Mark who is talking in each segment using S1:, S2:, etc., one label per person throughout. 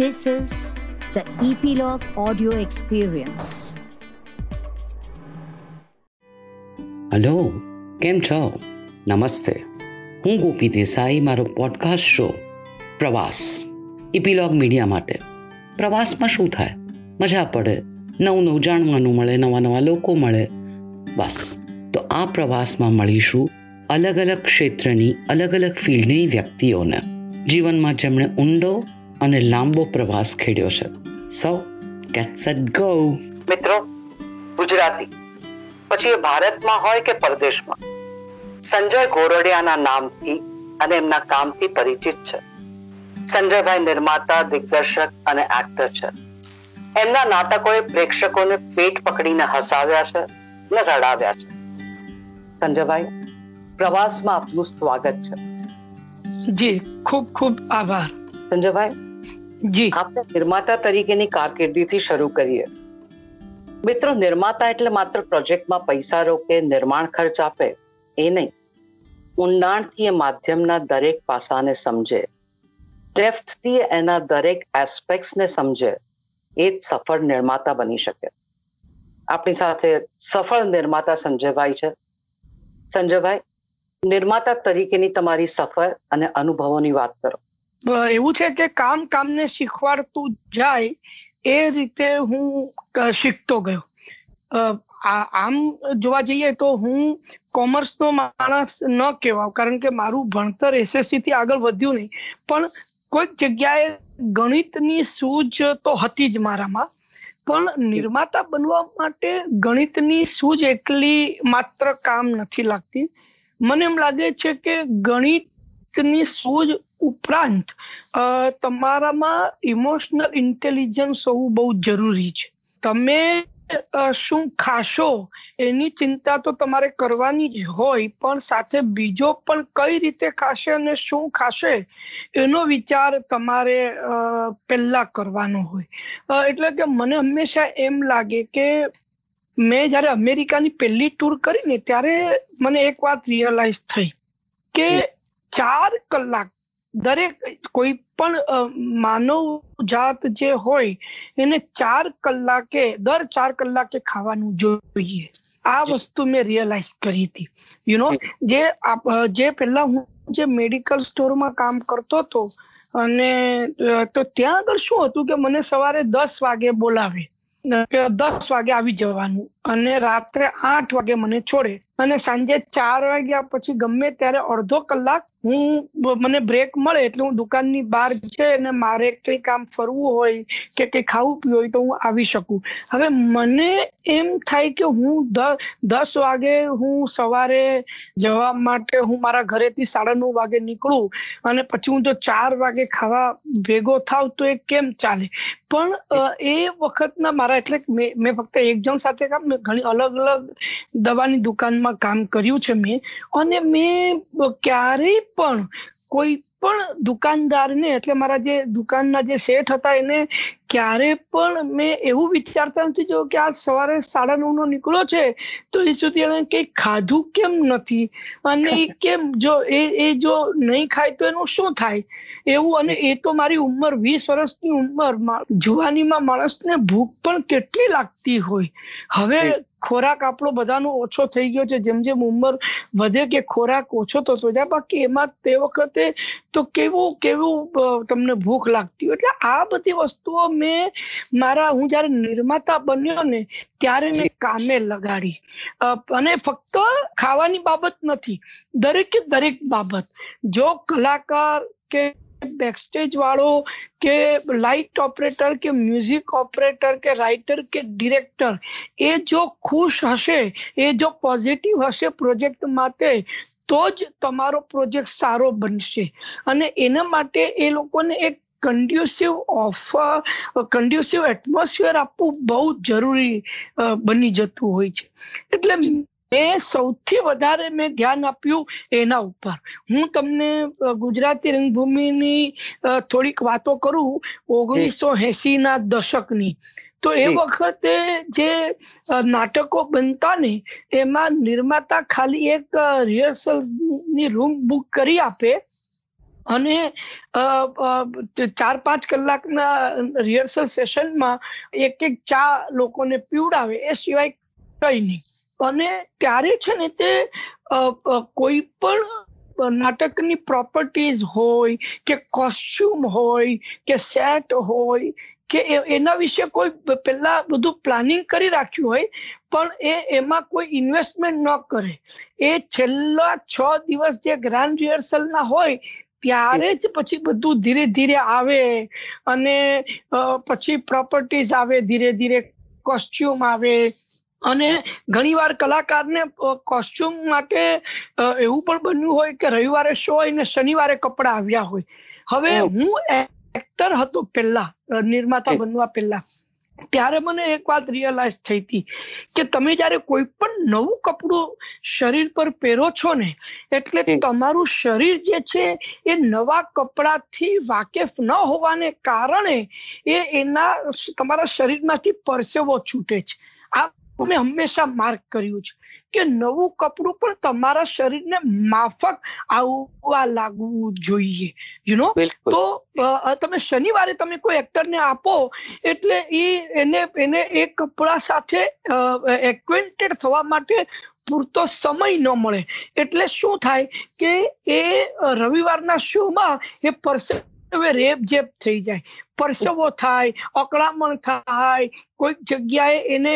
S1: This is the Epilogue Audio Experience.
S2: Hello કેમ છો? નમસ્તે. હું ગોપી દેસાઈ, મારો પોડકાસ્ટ શો પ્રવાસ. ઇપીલોગ મીડિયા માટે. પ્રવાસમાં શું થાય? મજા પડે. નવું નવું જાણવાનું મળે, નવા નવા લોકો મળે. બસ. તો આ પ્રવાસમાં મળીશું અલગ અલગ ક્ષેત્રની, અલગ અલગ ફિલ્ડની વ્યક્તિઓને. જીવનમાં જેમણે ઊંડો અને લાંબો પ્રવાસ ખેડ્યો છે. સો ગેટ સેટ ગો મિત્રો ગુજરાતી. પછી એ ભારતમાં હોય કે પરદેશમાં? સંજય ગોરડિયાના નામથી અને એમના કામથી પરિચિત છે. સંજયભાઈ નિર્માતા દિગ્દર્શક અને એક્ટર છે. એમના નાટકોએ પ્રેક્ષકોને પેટ પકડીને હસાવ્યા છે ને રડાવ્યા છે. સંજયભાઈ પ્રવાસમાં આપનું સ્વાગત છે.
S3: જી ખૂબ ખૂબ આભાર.
S2: સંજયભાઈ
S3: જી.
S2: આપણે નિર્માતા તરીકેની કારકિર્દીથી શરૂ કરીએ. મિત્રો, નિર્માતા એટલે માત્ર પ્રોજેક્ટમાં પૈસા રોકે, નિર્માણ ખર્ચ આપે, એ નહીં. ઊંડાણથી એ માધ્યમના દરેક પાસાને સમજે. ડેફ્થથી એના દરેક એસ્પેક્ટ્સને સમજે. એ જ સફળ નિર્માતા બની શકે. આપણી સાથે સફળ નિર્માતા સંજયભાઈ છે. સંજયભાઈ, નિર્માતા તરીકેની તમારી સફર અને અનુભવોની વાત કરો.
S3: એવું છે કે કામ કામને શીખવાડતું જાય એ રીતે હું શીખતો ગયો. આમ જોવા જઈએ તો હું કોમર્સનો માણસ ન કહેવાવ, કારણ કે મારું ભણતર એસએસસી થી આગળ વધ્યું નહીં. પણ કોઈક જગ્યાએ ગણિતની સૂઝ તો હતી જ મારામાં. પણ નિર્માતા બનવા માટે ગણિતની સૂઝ એકલી માત્ર કામ નથી લાગતી. મને એમ લાગે છે કે ગણિતની સૂઝ ઉપરાંત તમારામાં ઇમોશનલ ઇન્ટેલિજન્સ હોવું બહુ જરૂરી છે. તમે શું ખાશો એની ચિંતા તો તમારે કરવાની જ હોય પણ સાથે બીજો પણ કઈ રીતે ખાશે અને શું ખાશે એનો વિચાર તમારે પહેલા કરવાનો હોય. એટલે કે મને હંમેશા એમ લાગે કે મેં જ્યારે અમેરિકાની પહેલી ટૂર કરી ને ત્યારે મને એક વાત રિયલાઇઝ થઈ કે ચાર કલાક દરેક કોઈ પણ માનવ જાત જે હોય એને ચાર કલાકે દર ચાર કલાકે ખાવાનું જોઈએ. આ વસ્તુ મેં રિયલાઇઝ કરી હતી. યુ નો
S2: જે.
S3: જે પહેલા હું જે મેડિકલ સ્ટોરમાં કામ કરતો હતો અને તો ત્યાં આગળ શું હતું કે મને સવારે દસ વાગે બોલાવે કે દસ વાગે આવી જવાનું. અને રાત્રે આઠ વાગે મને છોડે. અને સાંજે ચાર વાગ્યા પછી ગમે ત્યારે અડધો કલાક હું મને બ્રેક મળે એટલે હું દુકાનની બહાર છે અને મારે કંઈ કામ ફરવું હોય કે કંઈ ખાવું પીવું હોય તો હું આવી શકું. હવે મને એમ થાય કે હું દસ વાગે હું સવારે જવા માટે હું મારા ઘરેથી સાડા નવ વાગે નીકળું અને પછી હું જો ચાર વાગે ખાવા ભેગો થાવ તો એ કેમ ચાલે? પણ એ વખતના મારા એટલે મેં ફક્ત એક જણ સાથે કામ ઘણી અલગ અલગ દવાની દુકાનમાં કામ કર્યું છે મેં. અને મેં ક્યારેય પણ કોઈ પણ દુકાનદારને એટલે મારા જે દુકાનના જે શેઠ હતા એને ક્યારે પણ મેં એવું વિચારતા નથી જો કે આજ સવારે સાડા નવ નો નીકળ્યો છે તો એ સુધી એને કંઈ ખાધું કેમ નથી? અને એ કેમ જો એ એ જો નહીં ખાય તો એનું શું થાય? એવું અને એ તો મારી ઉંમર વીસ વર્ષની ઉંમર જુવાનીમાં માણસને ભૂખ પણ કેટલી લાગતી હોય. હવે. ખોરાક આપણો બધાનો ઓછો થઈ ગયો છે. જેમ જેમ ઉંમર વધે કે ખોરાક ઓછો થતો જાય, બાકી એમાં તે વખતે તો કેવું કેવું તમને ભૂખ લાગતી હોય. એટલે આ બધી વસ્તુઓ મેં મારા, હું જ્યારે નિર્માતા બન્યો ને, ત્યારે મેં કામે લગાડી. અને ફક્ત ખાવાની બાબત નથી, દરેકે દરેક બાબત. જો કલાકાર કે બેકસ્ટેજ વાળો કે લાઇટ ઓપરેટર કે મ્યુઝિક ઓપરેટર કે રાઇટર કે ડિરેક્ટર એ જો ખુશ હશે એ જો પોઝિટિવ હશે પ્રોજેક્ટ માટે તો જ તમારો પ્રોજેક્ટ સારો બનશે અને એના માટે એ લોકોને એક કન્ડ્યુસિવ ઓફર કન્ડ્યુસિવ એટમોસ્ફિયર આપવું બહુ જરૂરી બની જતું હોય છે એટલે મેં સૌથી વધારે મેં ધ્યાન આપ્યું એના ઉપર. હું તમને ગુજરાતી રંગભૂમિની થોડીક વાતો કરું ઓગણીસો એસી ના દશકની. તો એ વખતે જે નાટકો બનતા ને એમાં નિર્માતા ખાલી એક રિહર્સલની રૂમ બુક કરી આપે અને ચાર પાંચ કલાકના રિહર્સલ સેશનમાં એક એક ચા લોકોને પીવડાવે એ સિવાય કઈ નહીં. અને ત્યારે છે ને તે કોઈ પણ નાટકની પ્રોપર્ટીઝ હોય, કે કોસ્ચ્યુમ હોય, કે સેટ હોય, કે એના વિશે કોઈ પેલા બધું પ્લાનિંગ કરી રાખ્યું હોય, પણ એ, એમાં કોઈ ઇન્વેસ્ટમેન્ટ ન કરે. એ છેલ્લા છ દિવસ જે ગ્રાન્ડ રિહર્સલના હોય, ત્યારે જ પછી બધું ધીરે ધીરે આવે અને પછી પ્રોપર્ટીઝ આવે, ધીરે ધીરે કોસ્ચ્યુમ આવે અને ઘણીવાર કલાકારને કોસ્ચ્યુમ માટે એવું પણ બન્યું હોય કે રવિવારે શો હોય ને શનિવારે કપડા આવ્યા હોય. હવે હું એક્ટર હતો પહેલા નિર્માતા બનવા પહેલા. ત્યારે મને એક વાત રિયલાઇઝ થઈ હતી કે તમે જ્યારે કોઈ પણ નવું કપડું શરીર પર પહેરો છો ને એટલે તમારું શરીર જે છે એ નવા કપડાથી વાકેફ ન હોવાને કારણે એ એના તમારા શરીરમાંથી પરસેવો છૂટે છે. આ મેં હંમેશા માર્ક કર્યું છે કે નવું કપડું પણ તમારા શરીરને માફક આવવા લાગવું જોઈએ. યુ નો તો તમે શનિવારે તમે કોઈ એક્ટરને આપો એટલે એ એને એને એ કપડા સાથે એક્વેન્ટેડ થવા માટે પૂરતો સમય ન મળે. એટલે શું થાય કે એ રવિવારના શોમાં એ પરસે રેપ જેપ થઈ જાય. પરસેવો થાય અકળામણ થાય કોઈક જગ્યાએ એને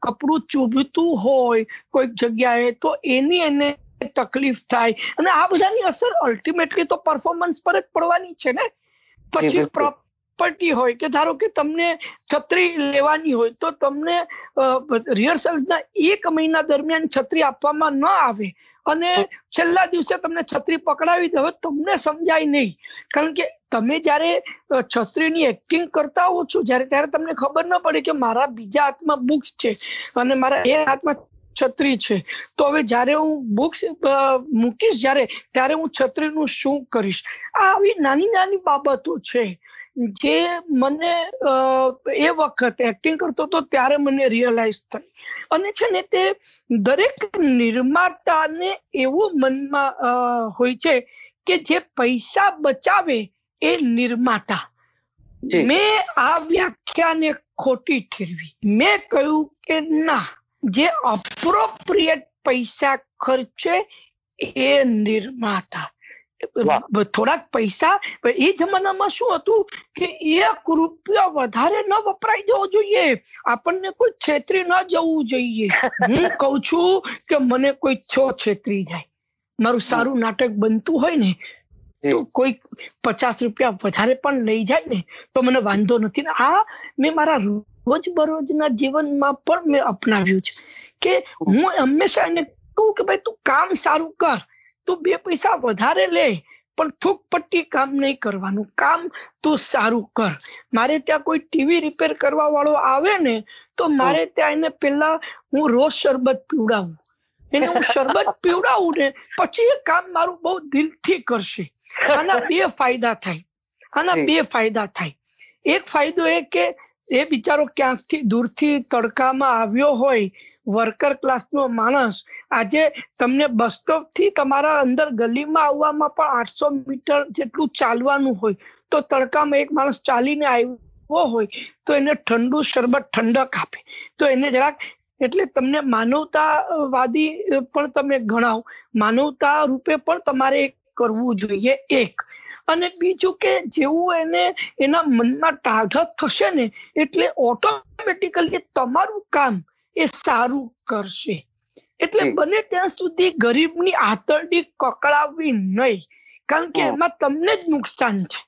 S3: કપડું ચૂભતું હોય કોઈક જગ્યાએ તો એની એને તકલીફ થાય. અને આ બધાની અસર અલ્ટિમેટલી તો પરફોર્મન્સ પર જ પડવાની છે ને? પછી પ્રોપર્ટી હોય કે ધારો કે તમને છત્રી લેવાની હોય તો તમને રિહર્સલ્સના એક મહિના દરમિયાન છત્રી આપવામાં ન આવે. અને છેલ્લા દિવસે તમને છત્રી પકડાવી દે તમને સમજાય નહીં. કારણ કે તમે જ્યારે છત્રીની એક્ટિંગ કરતા હો છો જ્યારે ત્યારે તમને ખબર ન પડે કે મારા બીજા હાથમાં બુક્સ છે અને મારા એ હાથમાં છત્રી છે. તો હવે જ્યારે હું બુક્સ મૂકીશ જ્યારે ત્યારે હું છત્રીનું શું કરીશ? આ આવી નાની નાની બાબતો છે જે મને એ વખત એક્ટિંગ કરતો હતો ત્યારે મને રિયલાઇઝ થઈ અને છે ને તે દરેક નિર્માતાને એવું મનમાં હોય છે કે જે પૈસા બચાવે એ નિર્માતા. મેં આ વ્યાખ્યાને ખોટી ઠેરવી. મેં કહ્યું કે ના જે અપ્રોપ્રિએટ પૈસા ખર્ચે એ નિર્માતા. થોડાક પૈસા એ જમાનામાં શું હતું કે એક રૂપિયા વધારે ન વપરાઈ જવો જોઈએ. આપણને કોઈ છેતરી ન જવું જોઈએ. હું કઉ છું કે મને કોઈ છ છેતરી જાય. મારું સારું નાટક બનતું હોય ને તો કોઈ પચાસ રૂપિયા વધારે પણ લઈ જાય ને તો મને વાંધો નથી. ને આ મેં મારા રોજ બરોજના જીવનમાં પણ મેં અપનાવ્યું છે કે હું હંમેશા એને કહું કે ભાઈ તું કામ સારું કર. તું બે પૈસા વધારે લે પણ થૂક પટ્ટી કામ નહીં કરવાનું. કામ તું સારું કર. મારે ત્યાં કોઈ ટીવી રિપેર કરવા વાળો આવે ને તો મારે ત્યાં એને પેલા હું રોજ શરબત પીવડાવું. એને હું શરબત પીવડાવું ને પછી એ કામ મારું બહુ દિલથી કરશે. આના બે ફાયદા થાય. આના બે ફાયદા થાય. એક ફાયદો એ કે એ બિચારો ક્યાંકથી દૂરથી તડકામાં આવ્યો હોય વર્કર ક્લાસનો માણસ આજે તમને બસ સ્ટોપથી તમારા અંદર ગલીમાં આવવામાં પણ આઠસો મીટર જેટલું ચાલવાનું હોય, તો તડકામાં એક માણસ ચાલીને આવ્યો હોય, તો એને ઠંડુ શરબત ઠંડક આપે. તો એને જરાક, એટલે તમને માનવતાવાદી પણ તમે ગણાવો. માનવતા રૂપે પણ તમારે કરવું જોઈએ એક. અને બીજું કે જેવું એને, એના મનમાં ટાઢક થશે ને, એટલે ઓટોમેટિકલી તમારું કામ એ સારું કરશે. એટલે બને ત્યાં સુધી ગરીબની આતરડી કકડાવવી નહીં. કારણ કે એમાં તમને જ નુકસાન છે.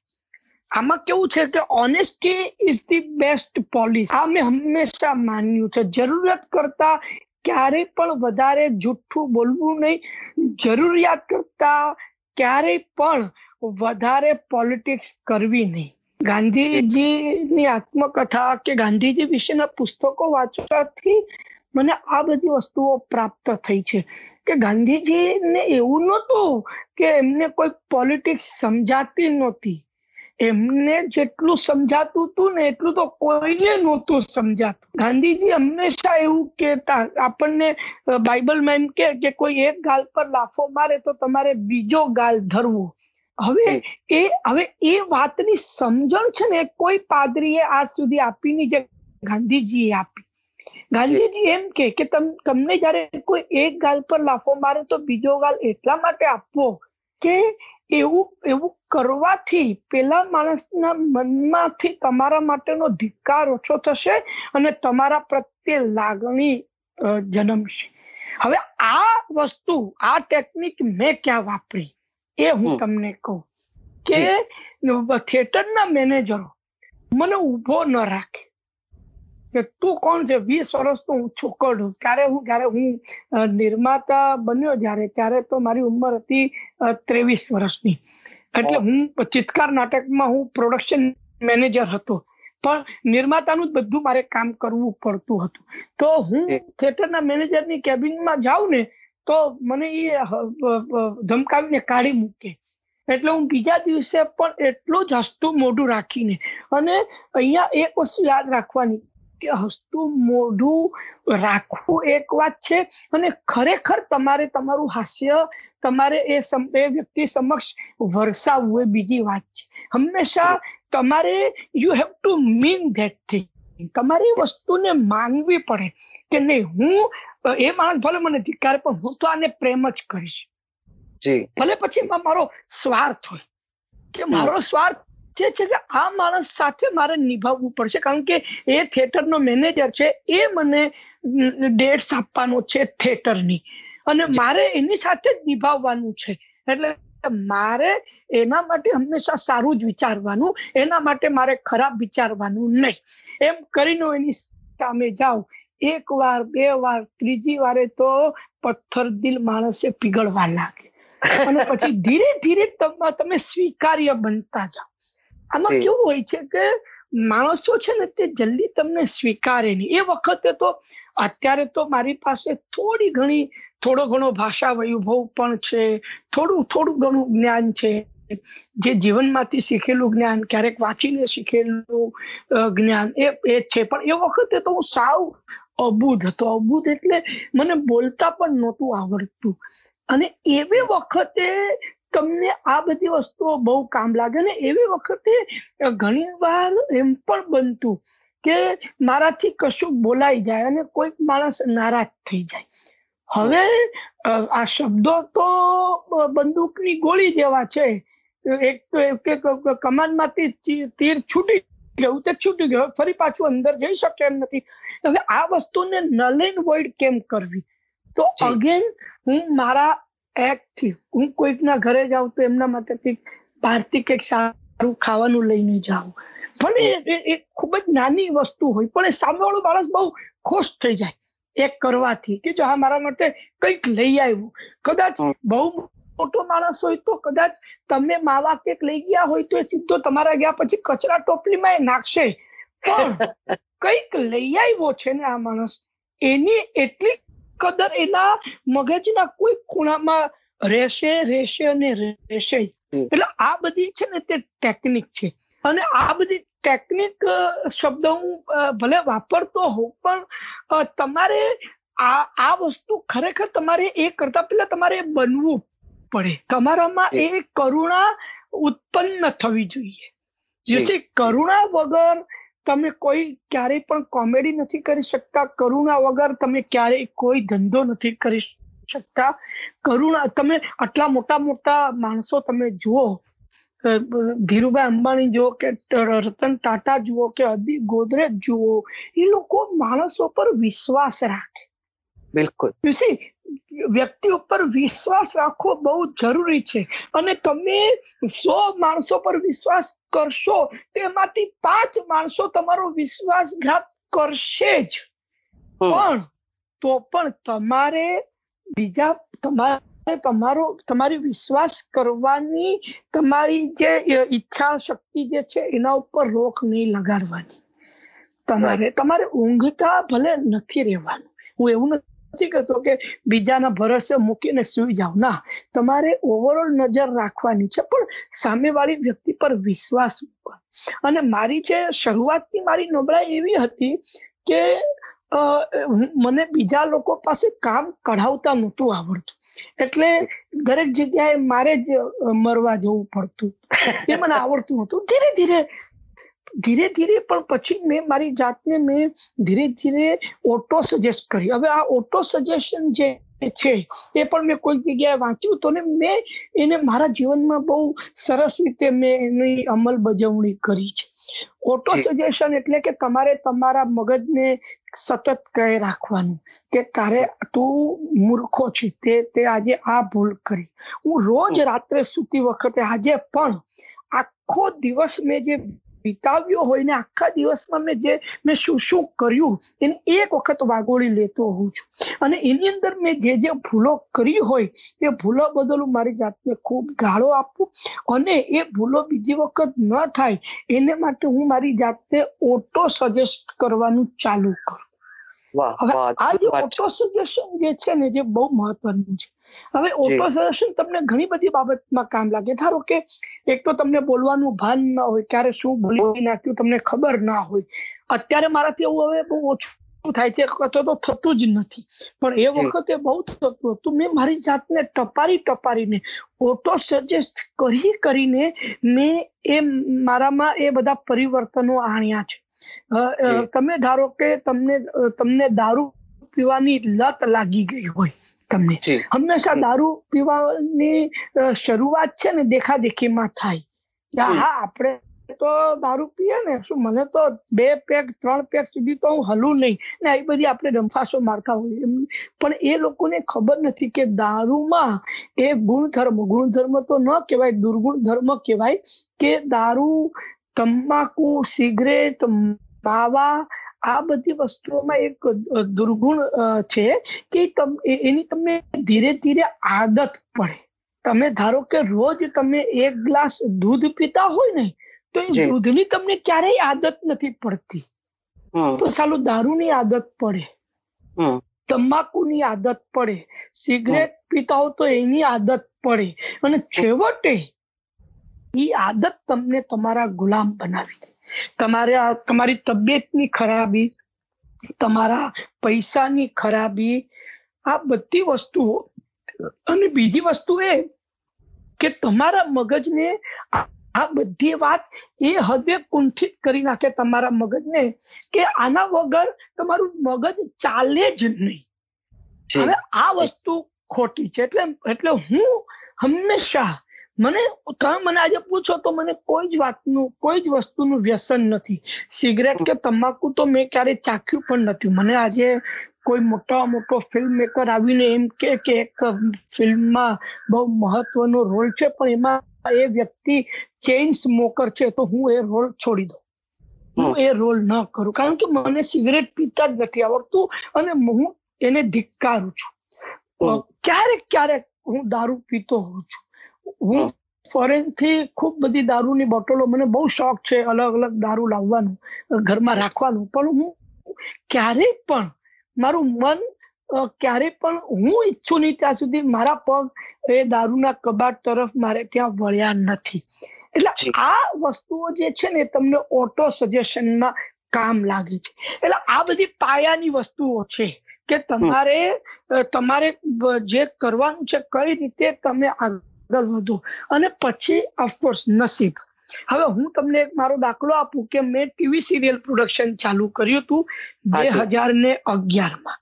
S3: આમાં કેવું છે કે honesty is the best policy આ મેં હંમેશા માન્યું છે. જરૂરત કરતા ક્યારેય પણ વધારે જુઠ્ઠું બોલવું નહીં. જરૂરિયાત કરતા ક્યારેય પણ વધારે પોલિટિક્સ કરવી નહીં. ગાંધીજીની આત્મકથા કે ગાંધીજી વિશેના પુસ્તકો વાંચવાથી મને આ બધી વસ્તુઓ પ્રાપ્ત થઈ છે. કે ગાંધીજીને એવું નહોતું કે એમને કોઈ પોલિટિક્સ સમજાતી નહોતી. એમને જેટલું સમજાતું હતું ને એટલું તો કોઈને નહોતું સમજાતું. ગાંધીજી હંમેશા એવું કહેતા આપણને બાઇબલમાં એમ કે કે કોઈ એક ગાલ પર લાફો મારે તો તમારે બીજો ગાલ ધરવો. હવે એ હવે એ વાતની સમજણ છે ને કોઈ પાદરીએ આજ સુધી આપીની જે ગાંધીજીએ આપી. ગાંધીજી એમ કે કે તમને જયારે કોઈ એક ગાલ પર લાફો મારે તો બીજો ગાલ એટલા માટે આપવો કે એવું એવું કરવાથી પેલા માણસના મનમાંથી તમારા માટેનો ધિક્કાર ઓછો થશે અને તમારા પ્રત્યે લાગણી જન્મશે. હવે આ વસ્તુ આ ટેકનિક મેં ક્યાં વાપરી? એ હું તમને કહું કે થિયેટરના મેનેજરો મને ઊભો ન રાખે. કે તું કોણ છે? વીસ વર્ષનો હું છોકરો ત્યારે હું જયારે હું નિર્માતા બન્યો જયારે ત્યારે તો મારી ઉંમર હતી ત્રેવીસ વર્ષની. એટલે હું ચિત્કાર નાટકમાં હું પ્રોડક્શન મેનેજર હતો. પણ નિર્માતાનું જ બધું મારે કામ કરવું પડતું હતું. તો હું થિયેટરના મેનેજરની કેબિનમાં જાઉં ને તો મને એ ધમકાવીને કાઢી મૂકે. એટલે હું બીજા દિવસે પણ એટલું જ હસતું મોઢું રાખીને અને અહીંયા એક વસ્તુ યાદ રાખવાની કે હસતું મોઢું રાખવું એક વાત છે અને ખરેખર તમારે તમારું હાસ્ય તમારે એ એ વ્યક્તિ સમક્ષ વરસાવવું એ બીજી વાત છે. હંમેશા તમારે you have to mean that thing તમારી વસ્તુને માનવી પડે કે નહીં હું એ માણસ ભલે મને ધિકાર પણ હું તો આને પ્રેમ જ કરીશ. ભલે પછી મારો સ્વાર્થ હોય. કે મારો સ્વાર્થ જે છે કે આ માણસ સાથે મારે નિભાવવું પડશે. કારણ કે એ થિયેટરનો મેનેજર છે, એ મને ડેટ્સ આપવાનો છે થિયેટરની. અને મારે એની સાથે જ નિભાવવાનું છે. એટલે મારે એના માટે હંમેશા સારું જ વિચારવાનું, એના માટે મારે ખરાબ વિચારવાનું નહીં. એમ કરીને એની સામે જાઉં. એક વાર, બે વાર, ત્રીજી વારે તો પથ્થર દિલ માણસે પીગળવા લાગે. અને પછી ધીરે ધીરે તમે સ્વીકાર્ય બનતા જાઓ. આમાં કેવું હોય છે કે માણસો છે ને તે જલ્દી તમને સ્વીકારે નહીં. એ વખતે તો અત્યારે તો મારી પાસે થોડી ઘણી થોડો ઘણો ભાષા વૈભવ પણ છે. થોડું થોડું ઘણું જ્ઞાન છે. જે જીવનમાંથી શીખેલું જ્ઞાન ક્યારેક વાંચીને શીખેલું જ્ઞાન એ એ છે. પણ એ વખતે તો હું સાવ અબુધ હતો. અબુધ એટલે મને બોલતા પણ નહોતું આવડતું. અને એવી વખતે તમને આ બધી વસ્તુઓ બહુ કામ લાગે ને એવી વખતે ઘણી વાર એમ પણ બનતું કે મારાથી કશું બોલાઈ જાય અને કોઈક માણસ નારાજ થઈ જાય. હવે આ શબ્દો તો બંદૂકની ગોળી જેવા છે. એક તો કમાનમાંથી તીર છૂટી ગયું તે છૂટી ગયું. ફરી પાછું અંદર જઈ શકે એમ નથી. હવે આ વસ્તુને નલેન વોઇડ કેમ કરવી? તો અગેન હું મારા એક્ટથી. હું કોઈકના ઘરે જાઉં તો એમના માટે કંઈક બહારથી કંઈક સારું ખાવાનું લઈને જાઉં. પણ એ ખૂબ જ નાની વસ્તુ હોય પણ એ સામેવાળો માણસ બહુ ખુશ થઈ જાય એક કરવાથી કે જો હા મારા માટે કંઈક લઈ આવ્યું. કદાચ બહુ મોટો માણસ હોય તો કદાચ તમે માવા કેક લઈ ગયા હોય તો એ સીધો તમારા ગયા પછી કચરા ટોપલીમાં એ નાખશે. પણ કંઈક લઈ આવ્યો છે ને આ માણસ એની એટલી કદર એના મગજના કોઈ ખૂણામાં રહેશે રહેશે અને રહેશે એટલે આ બધી છે ને તે ટેકનિક છે. અને આ બધી ટેકનિક શબ્દ હું ભલે વાપરતો હોઉં પણ તમારે આ આ વસ્તુ ખરેખર તમારે એ કરતા પહેલા તમારે બનવું પડે. તમારામાં એ કરુણા ઉત્પન્ન થવી જોઈએ. જેથી કરુણા વગર તમે કોઈ ક્યારેય પણ કોમેડી નથી કરી શકતા કરુણા વગર તમે ક્યારેય કોઈ ધંધો નથી કરી શકતા. કરુણા તમે આટલા મોટા મોટા માણસો તમે જુઓ ધીરુભાઈ અંબાણી જુઓ કે રતન ટાટા જુઓ કે અદી ગોદરેજ જુઓ એ લોકો માણસો પર વિશ્વાસ રાખે.
S4: બિલકુલ.
S3: વ્યક્તિ ઉપર વિશ્વાસ રાખવો બહુ જરૂરી છે. અને તમે સો માણસો પર વિશ્વાસ કરશો તેમાંથી પાંચ માણસો તમારો વિશ્વાસઘાત કરશે જ. પણ તો પણ તમારે બીજા તમારે તમારો તમારી વિશ્વાસ કરવાની તમારી જે ઈચ્છા શક્તિ જે છે એના ઉપર રોક નહીં લગાડવાની. તમારે તમારે ઊંઘતા ભલે નથી રહેવાનું. હું એવું નથી કહેતો કે બીજાના ભરોસે મૂકીને સુઈ જાઓ. ના, તમારે ઓવરઓલ નજર રાખવાની છે, પણ સામેવાળી વ્યક્તિ પર વિશ્વાસ અને મારી જે શરૂઆતની મારી નબળાઈ એવી હતી કે મને બીજા લોકો પાસે કામ કઢાવતા નહોતું આવડતું. એટલે દરેક જગ્યાએ મારે જ મરવા જવું પડતું. એ મને આવડતું હતું ધીરે ધીરે ધીરે ધીરે પણ પછી મેં મારી જાતને મેં ધીરે ધીરે ઓટો સજેસ્ટ કરી હવે આ ઓટો સજેશન જે છે એ પણ મેં કોઈ જગ્યાએ વાંચ્યું તો ને મેં એને મારા જીવનમાં બહુ સરસ રીતે મેં એની અમલ બજવણી કરી છે. ઓટો સજેશન એટલે કે તમારે તમારા મગજને સતત કહે રાખવાનું કે તારે તું મૂર્ખો છે તે તે આજે આ ભૂલ કરી. હું રોજ રાત્રે સૂતી વખતે આજે પણ આખો દિવસ મેં જે વિતાવ્યો હોય ને આખા દિવસમાં મેં જે મેં શું શું કર્યું એને એક વખત વાગોળી લેતો હોઉં છું. અને એની અંદર મેં જે જે ભૂલો કરી હોય એ ભૂલો બદલ હું મારી જાતને ખૂબ ગાળો આપું. અને એ ભૂલો બીજી વખત ન થાય એને માટે હું મારી જાતને ઓટો સજેસ્ટ કરવાનું ચાલુ કરું. હવે આ જે. ઓટો સજેશન જે છે ને જે બહુ મહત્વનું છે. હવે ઓટો સજેશન તમને ઘણી બધી બાબતમાં કામ લાગે. ધારો કે એક તો તમને બોલવાનું ભાન ન હોય ક્યારે શું બોલી નાખ્યું તમને ખબર ના હોય. અત્યારે મારાથી એવું હવે બહુ ઓછું થાય છે અથવા તો થતું જ નથી. પણ એ વખતે બહુ થતું હતું. મેં મારી જાતને ટપારી ટપારીને ઓટો સજેસ્ટ કરી કરીને મેં એ મારામાં એ બધા પરિવર્તનો આણ્યા છે. તમે ધારો કે તમને તમને દારૂ પીવાની લત લાગી ગઈ હોય તમને. હંમેશા દારૂ પીવાની શરૂઆત છે ને દેખાદેખીમાં થાય. હા આપણે તો દારૂ પીએ ને શું મને તો બે પેક ત્રણ પેક સુધી તો હું હલું નહીં. ને આવી બધી આપણે ડંફાસો મારતા હોય એમ પણ એ લોકોને ખબર નથી કે દારૂમાં એ ગુણધર્મ ગુણધર્મ તો ન કહેવાય દુર્ગુણ ધર્મ કહેવાય કે દારૂ તમાકુ સિગરેટ માવા આ બધી વસ્તુઓમાં એક દુર્ગુણ છે કે એની તમને ધીરે ધીરે આદત પડે. તમે ધારો કે રોજ તમે એક ગ્લાસ દૂધ પીતા હોય ને તો એ દૂધની તમને ક્યારેય આદત નથી પડતી. તો સાલું દારૂની આદત પડે. તમાકુની આદત પડે. સિગરેટ પીતા હો તો એની આદત પડે. અને છેવટે એ આદત તમને તમારા ગુલામ બનાવી દે. તમારે તમારી તબિયતની ખરાબી તમારા પૈસાની ખરાબી આ બધી વસ્તુઓ અને બીજી વસ્તુ એ કે તમારા મગજને આ બધી વાત એ હદે કુંઠિત કરી નાખે તમારા મગજને કે આના વગર તમારું મગજ ચાલે જ નહીં. હવે આ વસ્તુ ખોટી છે. એટલે એટલે હું હંમેશા મને તમે મને આજે પૂછો તો મને કોઈ જ વાતનું કોઈ જ વસ્તુનું વ્યસન નથી. સિગરેટ કે તમાકુ તો મેં ક્યારેય ચાખ્યું પણ નથી. મને આજે કોઈ મોટા મોટો ફિલ્મ મેકર આવીને એમ કે કે એક ફિલ્મમાં બહુ મહત્વનો રોલ છે પણ એમાં એ વ્યક્તિ ચેઇન સ્મોકર છે તો હું એ રોલ છોડી દઉં. હું એ રોલ ન કરું. કારણ કે મને સિગરેટ પીતા જ નથી આવડતું અને હું એને ધિક્કારું છું. ક્યારેક ક્યારેક હું દારૂ પીતો હોઉં છું. હું ફોરેનથી ખૂબ બધી દારૂની બોટલો મને બહુ શોખ છે અલગ અલગ દારૂ લાવવાનું ઘરમાં રાખવાનું. પણ હું ક્યારેય પણ મારું મન ક્યારે પણ હું ઈચ્છું નહીં ત્યાં સુધી મારા પગ એ દારૂના કબાટ તરફ મારે ત્યાં વળ્યા નથી. એટલે આ વસ્તુઓ જે છે ને તમને ઓટો સજેશનમાં કામ લાગે છે. એટલે આ બધી પાયાની વસ્તુઓ છે કે તમારે તમારે જે કરવાનું છે કઈ રીતે તમે આગળ વધો. અને પછી ઓફકોર્સ નસીબ. હવે હું તમને એક મારો દાખલો આપું કે મેં ટીવી સિરિયલ પ્રોડક્શન ચાલુ કર્યું હતું બે હજાર ને અગિયારમાં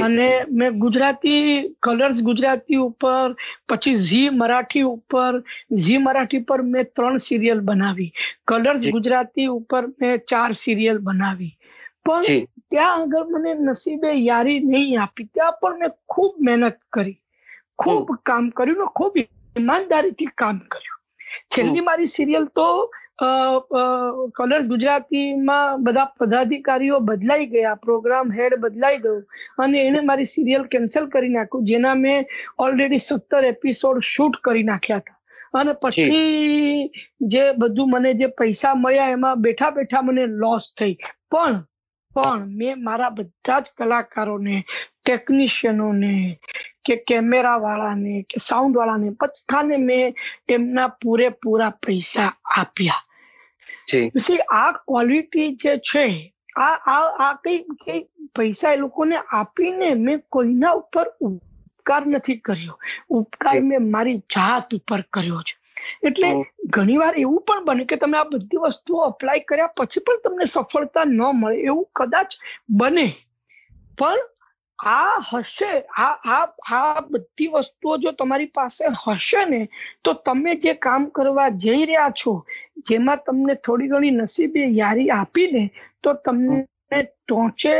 S3: અને મેં ગુજરાતી કલર્સ ગુજરાતી ઉપર પછી ઝી મરાઠી ઉપર ઝી મરાઠી પર મેં ત્રણ સિરિયલ બનાવી. કલર્સ ગુજરાતી ઉપર મેં ચાર સિરિયલ બનાવી. પણ ત્યાં આગળ મને નસીબે યારી નહીં આપી. ત્યાં પણ મેં ખૂબ મહેનત કરી. ખૂબ કામ કર્યું ને ખૂબ ઈમાનદારીથી કામ કર્યું. છેલ્લી મારી સિરિયલ તો કલર્સ ગુજરાતીમાં બધા પદાધિકારીઓ બદલાઈ ગયા પ્રોગ્રામ હેડ બદલાઈ ગયો અને એને મારી સિરિયલ કેન્સલ કરી નાખ્યું જેના મેં ઓલરેડી સત્તર એપિસોડ શૂટ કરી નાખ્યા હતા. અને પછી જે બધું મને જે પૈસા મળ્યા એમાં બેઠા બેઠા મને લોસ થઈ. પણ પણ મેં મારા બધા જ કલાકારોને ટેકનિશિયનોને કે કેમેરા વાળાને કે સાઉન્ડ વાળાને બધાને મેં એમના પૂરેપૂરા પૈસા આપ્યા. પછી આ ક્વોલિટી જે છે આ આ આ કઈ કઈ પૈસા એ લોકોને આપીને મેં કોઈના ઉપર ઉપકાર નથી કર્યો. ઉપકાર મેં મારી જાત ઉપર કર્યો છે. એટલે. ઘણીવાર એવું પણ બને કે તમે આ બધી વસ્તુઓ અપ્લાય કર્યા પછી પણ તમને સફળતા ન મળે એવું કદાચ બને. પણ આ હશે આ આ આ બધી વસ્તુઓ જો તમારી પાસે હશે ને તો તમે જે કામ કરવા જઈ રહ્યા છો જેમાં તમને થોડી ઘણી નસીબે યારી આપીને તો તમને ટોચે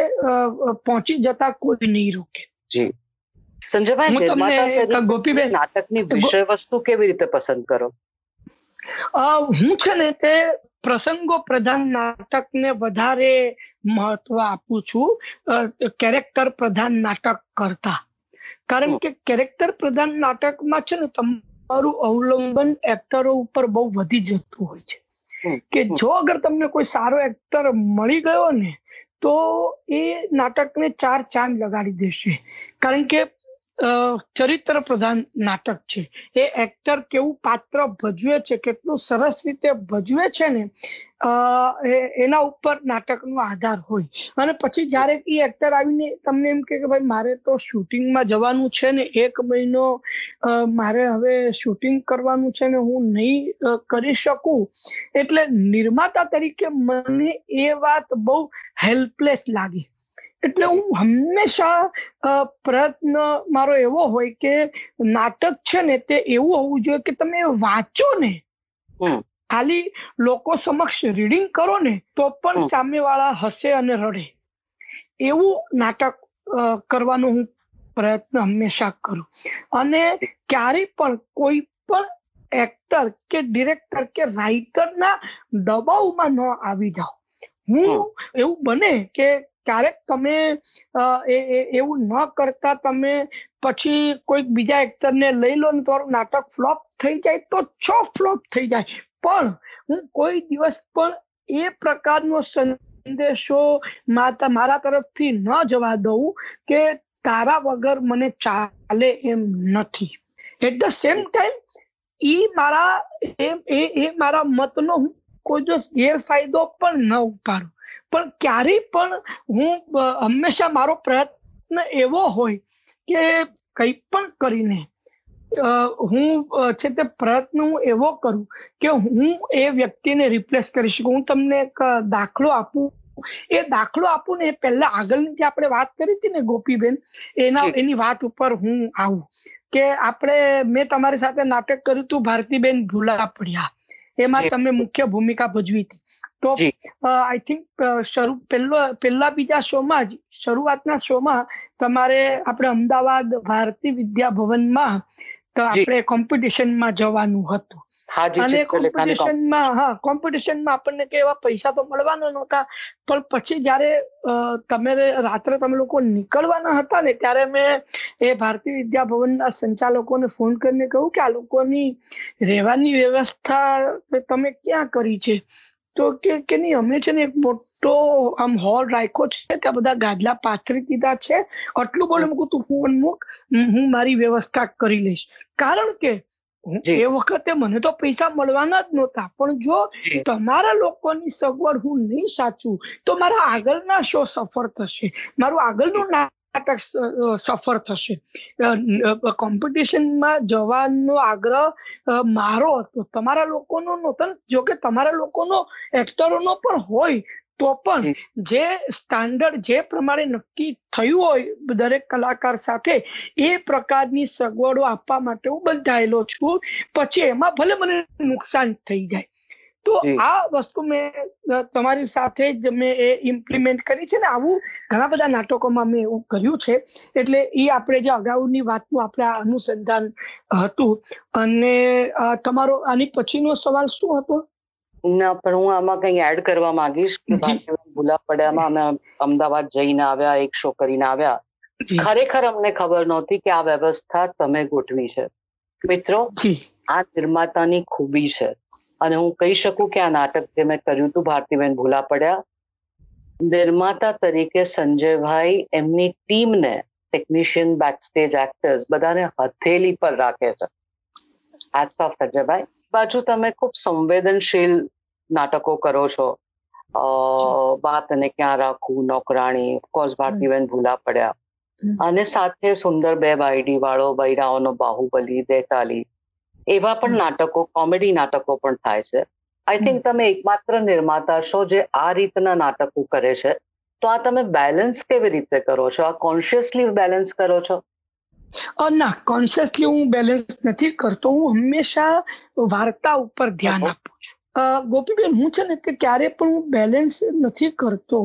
S3: પહોંચી જતા કોઈ નહીં રોકે.
S2: જી. સંજયભાઈ
S3: ગોપીબેન
S2: નાટકની વિષય વસ્તુ કેવી રીતે પસંદ કરો?
S3: હું છે ને તે પ્રસંગો પ્રધાન નાટકને વધારે મહત્વ આપું છું. કેરેક્ટર પ્રધાન નાટક કરતા. કારણ કે કેરેક્ટર પ્રધાન નાટકમાં છે ને તમારું અવલંબન એક્ટરો ઉપર બહુ વધી જતું હોય છે. કે જો અગર તમને કોઈ સારો એક્ટર મળી ગયો ને તો એ નાટકને ચાર ચાંદ લગાડી દેશે. કારણ કે ચરિત્ર પ્રધાન નાટક છે. એ એક્ટર કેવું પાત્ર ભજવે છે, કેટલું સરસ રીતે ભજવે છે ને એના ઉપર નાટકનો આધાર હોય. અને પછી જ્યારે એ એક્ટર આવીને તમને એમ કે ભાઈ મારે તો શૂટિંગમાં જવાનું છે ને, એક મહિનો મારે હવે શૂટિંગ કરવાનું છે ને, હું નહીં કરી શકું. એટલે નિર્માતા તરીકે મને એ વાત બહુ હેલ્પલેસ લાગી. એટલે હું હંમેશા પ્રયત્ન મારો એવો હોય કે નાટક છે ને તે એવું હોવું જોઈએ કે તમે વાંચો ને. ખાલી લોકો સમક્ષ રીડિંગ કરો ને તો પણ સામેવાળા હસે અને રડે. એવું નાટક કરવાનો હું પ્રયત્ન હંમેશા કરું. અને ક્યારેય પણ કોઈ પણ એક્ટર કે ડિરેક્ટર કે રાઇટરના દબાવમાં ન આવી જાઓ હું એવું બને કે ક્યારેક તમે એવું ન કરતા તમે પછી કોઈક બીજા એક્ટરને લઈ લો ને તમારું નાટક ફ્લોપ થઈ જાય તો છો ફ્લોપ થઈ જાય. પણ હું કોઈ દિવસ પણ એ પ્રકારનો સંદેશો મારા તરફથી ન જવા દઉં કે તારા વગર મને ચાલે એમ નથી. એટ ધ સેમ ટાઈમ એ મારા એ મારા મતનો હું કોઈ દિવસ ગેરફાયદો પણ ન ઉપાડું. પણ ક્યારેય પણ હું હંમેશા મારો પ્રયત્ન એવો હોય કે કંઈ પણ કરીને હું છે તે પ્રયત્ન હું એવો કરું કે હું એ વ્યક્તિને રિપ્લેસ કરી શકું. હું તમને એક દાખલો આપું. એ દાખલો આપું ને એ પહેલા આગળની જે આપણે વાત કરી હતી ને ગોપીબેન એના એની વાત ઉપર હું આવું કે આપણે મેં તમારી સાથે નાટક કર્યું હતું ભારતીબેન ભૂલા પડ્યા. એમાં. તમે મુખ્ય ભૂમિકા ભજવી હતી તો આઈ થિંક શરૂ પહેલો પહેલા બીજા શોમાં જ શરૂઆતના શોમાં તમારે આપણે અમદાવાદ ભારતી વિદ્યા ભવનમાં તો આપણે કોમ્પિટિશનમાં જવાનું હતું. અને કોમ્પિટિશનમાં હા કોમ્પિટિશનમાં આપણને કે એવા પૈસા તો મળવાના નહોતા. પણ પછી જ્યારે તમે રાત્રે તમે લોકો નીકળવાના હતા ને ત્યારે મેં એ ભારતીય વિદ્યા ભવનના સંચાલકોને ફોન કરીને કહ્યું કે આ લોકોની રહેવાની વ્યવસ્થા તમે ક્યાં કરી છે? તો કે કે નહીં અમે છે ને એક મોટો આમ હોલ રાખ્યો છે ત્યાં બધા ગાદલા પાથરી દીધા છે. આટલું બોલે મૂકું તું ફોન મૂક હું મારી વ્યવસ્થા કરી લઈશ. કારણ કે. એ વખતે મને તો પૈસા મળવાના જ નહોતા પણ જો
S2: તમારા
S3: લોકોની સગવડ હું નહીં સાચું તો મારા આગળના શો સફળ થશે? મારું આગળનું નાટક સફળ થશે? કોમ્પિટિશનમાં જવાનો આગ્રહ મારો હતો. તમારા લોકોનો નહોતો ને. જો કે તમારા લોકોનો એક્ટરોનો પણ હોય તો પણ જે. સ્ટાન્ડર્ડ જે પ્રમાણે નક્કી થયું હોય દરેક કલાકાર સાથે એ પ્રકારની સગવડો આપવા માટે હું બંધાયેલો છું. પછી એમાં ભલે મને નુકસાન થઈ જાય. તો આ વસ્તુ મેં તમારી સાથે જ મેં એ ઇમ્પ્લિમેન્ટ કરી છે ને આવું ઘણા બધા નાટકોમાં મેં એવું કર્યું છે. એટલે એ આપણે જે અગાઉની વાતનું આપણે અનુસંધાન હતું. અને તમારો આની પછીનો સવાલ શું હતો?
S2: ના પણ હું આમાં કંઈ એડ કરવા માંગીશ કે
S3: જી.
S2: ભારતીય ભૂલા પડ્યામાં અમે અમદાવાદ જઈને આવ્યા એક શો કરીને આવ્યા. ખરેખર અમને ખબર નહોતી કે આ વ્યવસ્થા તમે ગોઠવી છે. મિત્રો આ નિર્માતાની ખૂબી છે. અને હું કહી શકું કે આ નાટક જે મેં કર્યું હતું ભારતીબેન ભૂલા પડ્યા નિર્માતા તરીકે સંજયભાઈ એમની ટીમને ટેકનિશિયન બેકસ્ટેજ એક્ટર્સ બધાને હથેલી પર રાખે છે. આજ ઓફ સંજયભાઈ. બાજુ તમે ખૂબ સંવેદનશીલ નાટકો કરો છો. અ, વાત અને ક્યાં રાખવું નોકરાણી ઓફકોર્સ ભારતીબેન ભૂલા પડ્યા. અને સાથે સુંદર બે બાયડી વાળો બૈરાઓનો બાહુબલી દેતાલી એવા પણ નાટકો કોમેડી નાટકો પણ થાય છે. આઈ થિંક તમે એકમાત્ર નિર્માતા છો જે આ રીતના નાટકો કરે છે. તો આ તમે બેલેન્સ કેવી રીતે કરો છો? આ કોન્શિયસલી બેલેન્સ કરો છો?
S3: ના કોન્શિયસલી હું બેલેન્સ નથી કરતો હું હંમેશા વાર્તા ઉપર ધ્યાન આપું છું ગોપીબેન હું છે ને તે ક્યારે પણ હું બેલેન્સ નથી કરતો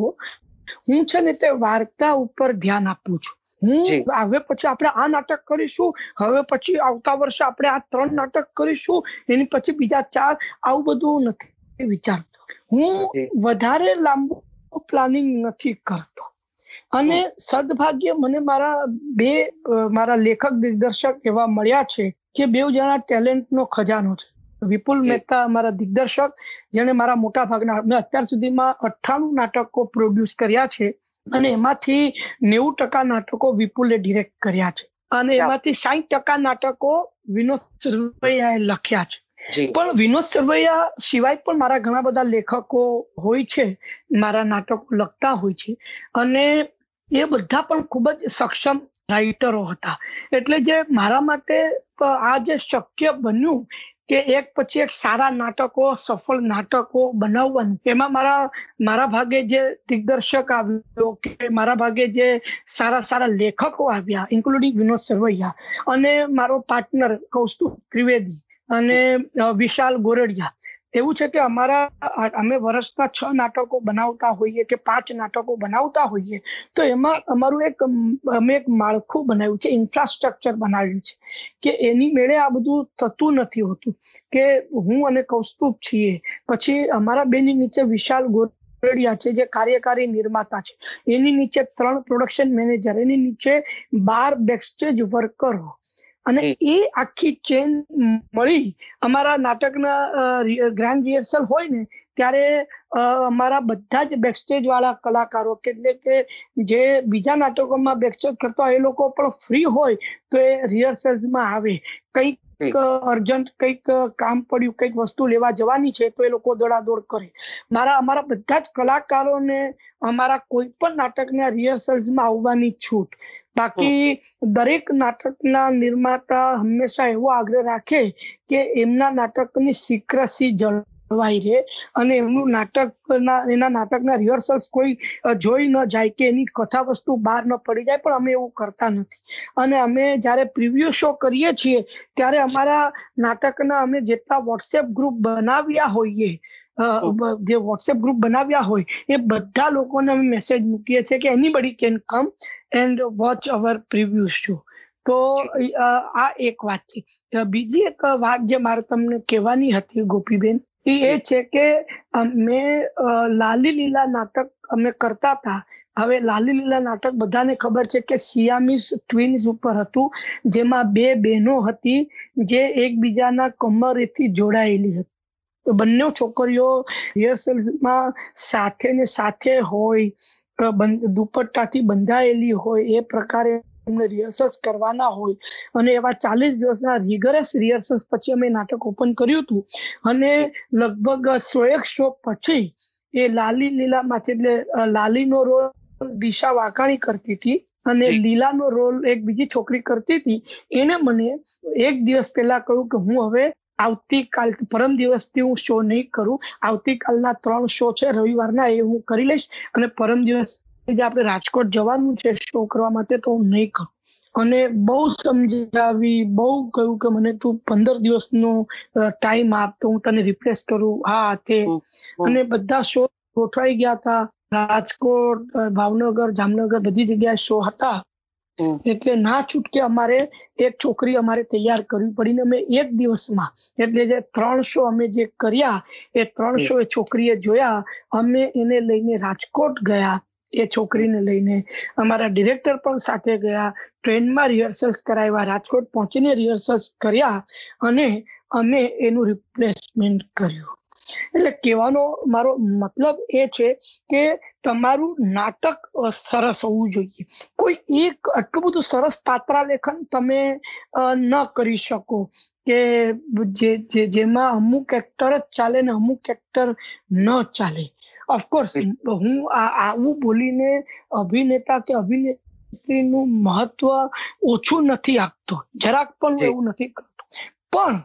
S3: હું છે ને તે વાર્તા ઉપર ધ્યાન આપું છું હું હવે પછી આપણે આ નાટક કરીશું હવે પછી આવતા વર્ષે આપણે આ ત્રણ નાટક કરીશું એની પછી બીજા ચાર આવું બધું નથી વિચારતો। હું વધારે લાંબુ પ્લાનિંગ નથી કરતો। અને સદભાગ્ય મને મારા બે મારા લેખક દિગ્દર્શક એવા મળ્યા છે જે બે જણા ટેલેન્ટનો ખજાનો છે. વિપુલ મહેતા મારા દિગ્દર્શક જેણે મારા મોટા ભાગના મેં અત્યાર સુધીમાં અઠ્ઠાણું નાટકો પ્રોડ્યુસ કર્યા છે અને એમાંથી નેવું ટકા નાટકો વિપુલે ડિરેક્ટ કર્યા છે. અને એમાંથી સાહીઠ ટકા નાટકો વિનોદ સરવૈયાએ લખ્યા છે. પણ વિનોદ સરવૈયા સિવાય પણ મારા ઘણા બધા લેખકો હોય છે, મારા નાટકો લખતા હોય છે. અને એ બધા પણ ખૂબ જ સક્ષમ રાઇટરો હતા. એટલે જે મારા માટે આ જે શક્ય બન્યું કે એક પછી એક સારા નાટકો, સફળ નાટકો બનાવવાનું, એમાં મારા મારા ભાગે જે દિગ્દર્શક આવ્યો કે મારા ભાગે જે સારા સારા લેખકો આવ્યા ઇન્ક્લુડિંગ વિનોદ સરવૈયા અને મારો પાર્ટનર કૌસ્તુભ ત્રિવેદી અને વિશાલ ગોરડિયા. એવું છે કે અમારા અમે વર્ષના છ નાટકો બનાવતા હોઈએ કે પાંચ નાટકો બનાવતા હોઈએ, તો એમાં અમારું એક, અમે એક માળખું બનાવ્યું છે, ઇન્ફ્રાસ્ટ્રક્ચર બનાવ્યું છે, કે એની મેળે આ બધું થતું નથી હોતું. કે હું અને કૌસ્તુભ છીએ, પછી અમારા બેની નીચે વિશાલ ગોરડિયા છે, જે કાર્યકારી નિર્માતા છે. એની નીચે ત્રણ પ્રોડક્શન મેનેજર, એની નીચે બાર બેકસ્ટેજ વર્કરો. અને એ આખી ચેન મળી. અમારા નાટકના ગ્રાન્ડ રિહર્સલ હોય ને ત્યારે અમારા બધા જ બેકસ્ટેજ વાળા કલાકારો એટલે કે જે બીજા નાટકોમાં બેકસ્ટેજ કરતા હોય એ લોકો પણ ફ્રી હોય તો એ રિહર્સલ્સમાં આવે. કંઈક
S2: જી.
S3: અર્જન્ટ કંઈક કામ પડ્યું કંઈક વસ્તુ લેવા જવાની છે તો એ લોકો દોડાદોડ કરે મારા અમારા બધા જ કલાકારોને અમારા કોઈ પણ નાટકના રિહર્સલ્સમાં આવવાની છૂટ બાકી દરેક નાટકના નિર્માતા હંમેશા એવો આગ્રહ રાખે કે એમના નાટકની સિક્રસી જળવાઈ છે અને એમનું નાટકના એના નાટકના રિહર્સલ્સ કોઈ જોઈ ન જાય કે એની કથા વસ્તુ બહાર ન પડી જાય પણ અમે એવું કરતા નથી. અને અમે જ્યારે પ્રિવ્યુ શો કરીએ છીએ ત્યારે અમારા નાટકના અમે જેટલા વોટ્સએપ ગ્રુપ બનાવ્યા હોઈએ જે વોટ્સએપ ગ્રુપ બનાવ્યા હોય એ બધા લોકોને અમે મેસેજ મૂકીએ છીએ કે anybody can come and watch our preview show તો આ એક વાત છે. બીજી એક વાત જે મારે તમને કહેવાની હતી ગોપીબેન એ એ છે કે અમે લાલી લીલા નાટક અમે કરતા હતા. હવે લાલી લીલા નાટક બધાને ખબર છે કે સિયામીસ ટ્વિન્સ ઉપર હતું જેમાં બે બહેનો હતી જે એકબીજાના કમરેથી જોડાયેલી હતી. તો બંને છોકરીઓ રિહર્સલમાં સાથે ને સાથે હોય દુપટ્ટાથી બંધાયેલી હોય એ પ્રકારે એમને રિહર્સલ્સ કરવાના હોય. અને એવા ચાલીસ દિવસના રિગરસ રિહર્સલ્સ પછી અમે નાટક ઓપન કર્યું હતું. અને લગભગ સો એક શો પછી એ લાલી લીલામાંથી એટલે લાલીનો રોલ દિશા વાકાણી કરતી હતી અને લીલાનો રોલ એક બીજી છોકરી કરતી હતી. એને મને એક દિવસ પહેલા કહ્યું કે હું હવે આવતીકાલ પરમ દિવસથી હું શો નહીં કરું. આવતીકાલના ત્રણ શો છે રવિવારના એ હું કરી લઈશ અને પરમ દિવસ જે આપણે રાજકોટ જવાનું છે શો કરવા માટે તો હું નહીં કરું. અને બહુ સમજાવી બહુ કહ્યું કે મને તું પંદર દિવસનો ટાઈમ આપ તો હું તને રિપ્લેસ કરું. હા તે. અને બધા શો ગોઠવાઈ ગયા હતા. રાજકોટ ભાવનગર જામનગર બધી જગ્યાએ શો હતા. એટલે ના છૂટકે અમારે એક છોકરી અમારે તૈયાર કરવી પડીને અમે એક દિવસમાં એટલે જે ત્રણ શો અમે જે કર્યા એ ત્રણ. શો એ છોકરીએ જોયા. અમે એને લઈને રાજકોટ ગયા. એ છોકરીને લઈને અમારા ડિરેક્ટર પણ સાથે ગયા, ટ્રેનમાં રિહર્સલ્સ કરાવ્યા, રાજકોટ પહોંચીને રિહર્સલ્સ કર્યા અને અમે એનું રિપ્લેસમેન્ટ કર્યું. એટલે કહેવાનો મારો મતલબ એ છે કે તમારું નાટક સરસ હોવું જોઈએ. કોઈ એક આટલું બધું સરસ પાત્રાલેખન તમે ન કરી શકો કે જે જેમાં અમુક એક્ટર જ ચાલે ને અમુક એક્ટર ન ચાલે. ઓફકોર્સ હું આવું બોલીને અભિનેતા કે અભિનેત્રીનું મહત્વ ઓછું નથી આપતો. જરાક પણ. એવું નથી કરતો. પણ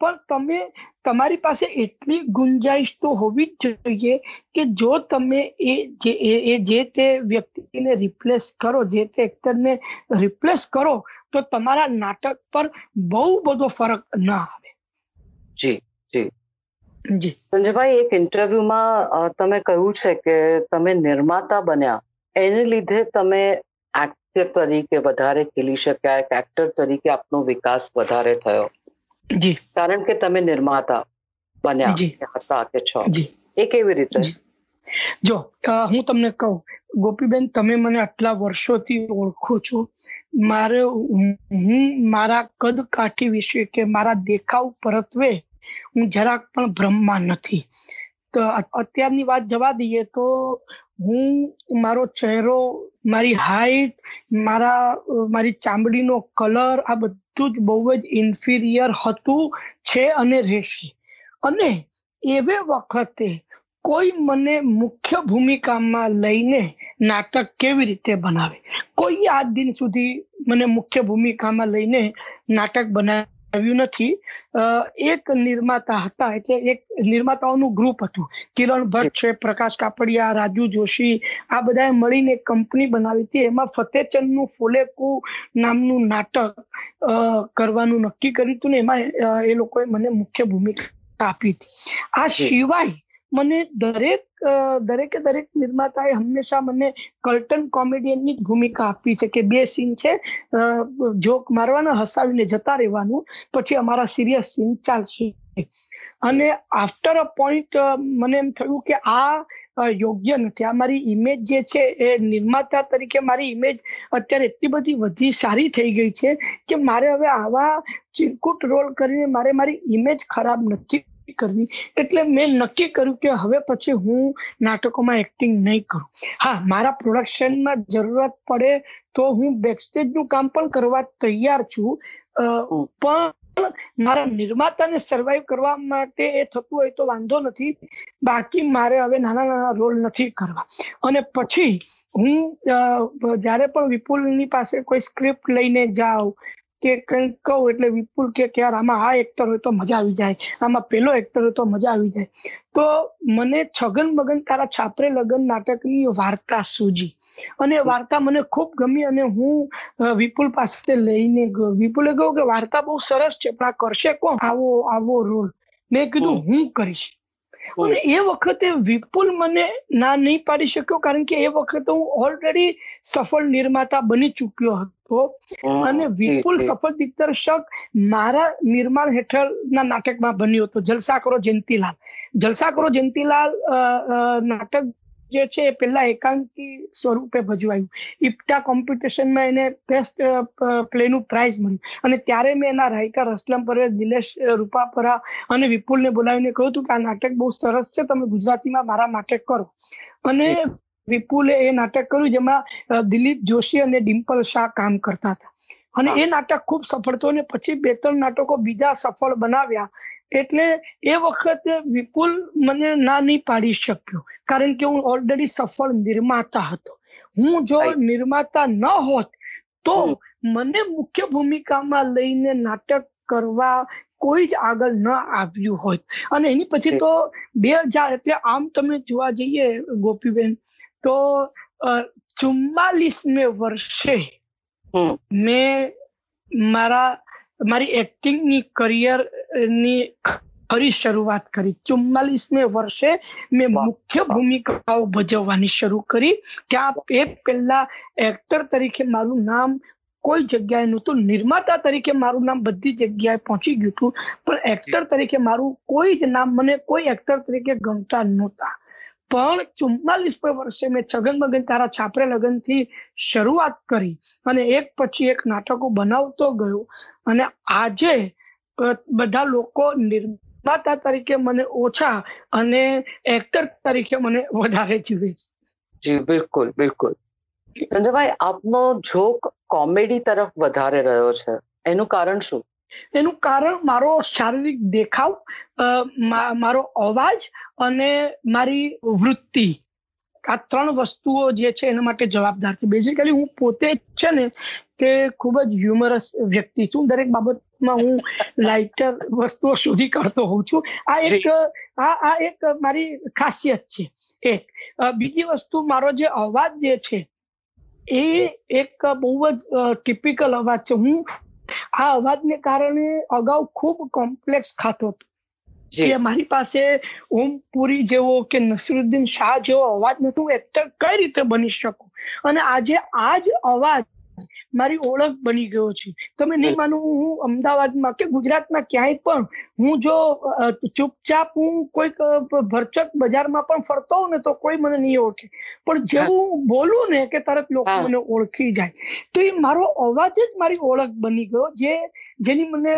S3: પણ તમે તમારી પાસે એટલી ગુંજાઈશ તો હોવી જ જોઈએ કે જો તમે એ જે એ- એ જે તે વ્યક્તિને રિપ્લેસ કરો જે તે એક્ટરને રિપ્લેસ કરો તો તમારા નાટક પર બહુ બધો ફરક ના આવે.
S4: જી
S3: જી.
S4: સંજયભાઈ એક ઇન્ટરવ્યુમાં તમે કહ્યું છે કે તમે નિર્માતા બન્યા. એને લીધે તમે એક્ટર તરીકે વધારે ખીલી શક્યા એક એક્ટર તરીકે આપનો વિકાસ વધારે થયો.
S3: જી.
S4: કારણ કે તમે નિર્માતા બન્યા
S3: જી.
S4: હતા કે છો.
S3: જી.
S4: એ કેવી રીતે?
S3: જો. હું તમને કહું ગોપીબેન તમે મને આટલા વર્ષોથી ઓળખો છો. મારે હું મારા કદ કાઠી વિશે કે મારા દેખાવ પરત્વે હું જરાક પણ ભ્રમમાં નથી. અત્યારની વાત જવા દઈએ તો હું મારો ચહેરો, મારી હાઈટ મારા મારી ચામડીનો કલર આ બધું જ બહુ જ ઇન્ફિરિયર હતું, છે અને રહેશે. અને એવે વખતે કોઈ મને મુખ્ય ભૂમિકામાં લઈને નાટક કેવી રીતે બનાવે? કોઈ આજ દિન સુધી મને મુખ્ય ભૂમિકામાં લઈને નાટક બનાવ્યું નથી. એક નિર્માતા હતા એટલે એક નિર્માતાઓનું ગ્રુપ હતું. કિરણ ભટ્ટ છે પ્રકાશ કાપડિયા રાજુ જોશી આ બધાએ મળીને એક કંપની બનાવી હતી. એમાં ફતેચંદનું ફોલેકુ નામનું નાટક કરવાનું નક્કી કર્યું હતું ને એમાં એ લોકોએ મને મુખ્ય ભૂમિકા આપી હતી. આ સિવાય મને દરેક દરેકે દરેક નિર્માતાએ હંમેશા મને કર્ટન કોમેડિયનની જ ભૂમિકા આપી છે કે બે સીન છે. જોક મારવાના, હસાવીને જતા રહેવાનું, પછી અમારા સિરિયસ સીન ચાલશે. અને આફ્ટર અ પોઈન્ટ મને એમ થયું કે આ યોગ્ય નથી. આ મારી ઇમેજ જે છે એ નિર્માતા તરીકે મારી ઇમેજ અત્યારે એટલી બધી વધી સારી થઈ ગઈ છે કે મારે હવે આવા ચિરકુટ રોલ કરીને મારે મારી ઇમેજ ખરાબ નથી કરવી. એટલે મેં નક્કી કર્યું કે હવે પછી હું નાટકોમાં એક્ટિંગ નહીં કરું. હા, મારા પ્રોડક્શનમાં જરૂરત પડે તો હું બેકસ્ટેજનું કામ પણ કરવા તૈયાર છું. પણ મારા નિર્માતાને સર્વાઈવ કરવા માટે એ થતું હોય તો વાંધો નથી. બાકી મારે હવે નાના નાના રોલ નથી કરવા. અને પછી હું જ્યારે પણ વિપુલની પાસે કોઈ સ્ક્રિપ્ટ લઈને જાઉં કે કંઈક કહું એટલે વિપુલ કે યાર આમાં આ એક્ટર હોય તો મજા આવી જાય આમાં પેલો એક્ટર હોય તો મજા આવી જાય. તો મને છગન મગન તારા છાપરે લગન નાટકની વાર્તા સૂજી. અને વાર્તા મને ખૂબ ગમી અને હું વિપુલ પાસે લઈને ગયો. વિપુલે કહ્યું કે વાર્તા બહુ સરસ છે પણ આ કરશે કોણ? આવો આવો રોલ. મેં કીધું હું કરીશ. અને એ વખતે વિપુલ મને ના નહીં પાડી શક્યો કારણ કે એ વખતે હું ઓલરેડી સફળ નિર્માતા બની ચૂક્યો હતો. અને વિપુલ સફળ દિગ્દર્શક મારા નિર્માણ હેઠળના નાટકમાં બન્યો હતો જલસા કરો જયંતીલાલ. જલસા કરો જયંતીલાલ નાટક જે છે એ પહેલા એકાંકી સ્વરૂપે ભજવાયું. ઇપ્ટા કોમ્પિટિશનમાં એને બેસ્ટ પ્લેનું પ્રાઇઝ મળ્યું. અને ત્યારે મેં એના રાઇટર અસલમ પરેશ દિલેશ રૂપાપરા અને વિપુલને બોલાવીને કહ્યું હતું કે આ નાટક બહુ સરસ છે તમે ગુજરાતીમાં મારા માટે કરો. અને વિપુલે એ નાટક કર્યું જેમાં દિલીપ જોશી અને ડિમ્પલ શાહ કામ કરતા હતા. અને એ નાટક ખૂબ સફળ થયું અને પછી બે ત્રણ નાટકો બીજા સફળ બનાવ્યા. એટલે એ વખતે વિપુલ મને ના નહીં પાડી શક્યો. કારણ કે હું ઓલરેડી સફળ નિર્માતા હતો. હું જો. નિર્માતા ન હોત તો મને મુખ્ય ભૂમિકામાં લઈને નાટક કરવા કોઈ જ આગળ ન આવ્યું હોત. અને એની પછી તો બે હજાર એટલે આમ તમે જોવા જઈએ ગોપીબેન તો ચુમ્માલીસમે વર્ષે મેં મારા મારી એક્ટિંગની કરિયરની ખરી શરૂઆત કરી. ચુમ્માલીસમે વર્ષે મેં મુખ્ય ભૂમિકાઓ ભજવવાની શરૂ કરી. ત્યાં એ પહેલા એક્ટર તરીકે મારું નામ કોઈ જગ્યાએ નહોતું. નિર્માતા તરીકે મારું નામ બધી જગ્યાએ પહોંચી ગયું હતું. પણ એક્ટર તરીકે મારું કોઈ જ નામ મને કોઈ એક્ટર તરીકે ગમતા નહોતા. પણ ચુમ્માલીસમે વર્ષે મેં છગન મગન તારા છાપરે લગનથી શરૂઆત કરી અને એક પછી એક નાટકો બનાવતો ગયો. અને આજે બધા લોકો નિર્માતા તરીકે મને ઓછા અને એક્ટર તરીકે મને વધારે જીવે છે.
S4: જી, બિલકુલ બિલકુલ. સંજયભાઈ આપનો જોક કોમેડી તરફ વધારે રહ્યો છે. એનું કારણ શું?
S3: એનું કારણ મારો શારીરિક દેખાવ મારો અવાજ અને મારી વૃત્તિ. આ ત્રણ વસ્તુઓ જે છે એના માટે જવાબદાર છે. બેઝિકલી હું પોતે છે ને તે ખૂબ જ હ્યુમરસ વ્યક્તિ છું. દરેક બાબતમાં હું લાઇટર વસ્તુઓ શોધી કરતો હોઉં છું. આ એક આ આ એક મારી ખાસિયત છે. એક બીજી વસ્તુ મારો જે અવાજ જે છે એ એક બહુ જ ટિપિકલ અવાજ છે. હું આ અવાજને કારણે અગાઉ ખૂબ કોમ્પ્લેક્સ ખાતો હતો. જે. મારી પાસે ઓમ પુરી જેવો કે નસરુદ્દીન શાહ જેવો અવાજ નથી હું એક્ટર કઈ રીતે બની શકું? અને આજે આ જ અવાજ મારી ઓળખ બની ગયો છે. તમે નહીં માનો હું અમદાવાદમાં કે ગુજરાતમાં ક્યાંય પણ હું જો ચૂપચાપ હું કોઈક ભરચક બજારમાં પણ ફરતો હોઉં ને તો કોઈ મને નહીં ઓળખે. પણ જેવું બોલું ને કે તરત લોકો મને ઓળખી જાય. તો એ મારો અવાજ જ મારી ઓળખ બની ગયો જે જેની મને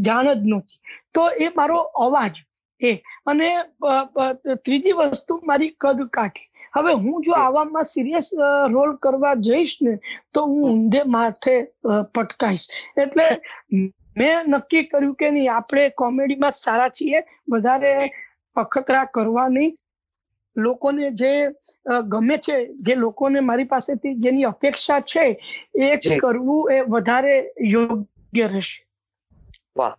S3: જાણ જ નહોતી. તો એ મારો અવાજ એ. અને ત્રીજી વસ્તુ મારી કદ કાઠી હવે હું જો આવામાં સિરિયસ રોલ કરવા જઈશ ને તો હું ઊંધે માથે પટકાઈશ. એટલે મેં નક્કી કર્યું કે નહીં આપણે કોમેડીમાં સારા છીએ વધારે અખતરા કરવા નહીં. લોકોને જે ગમે છે જે લોકોને મારી પાસેથી જેની અપેક્ષા છે એ કરવું એ વધારે યોગ્ય રહેશે.
S4: વાહ.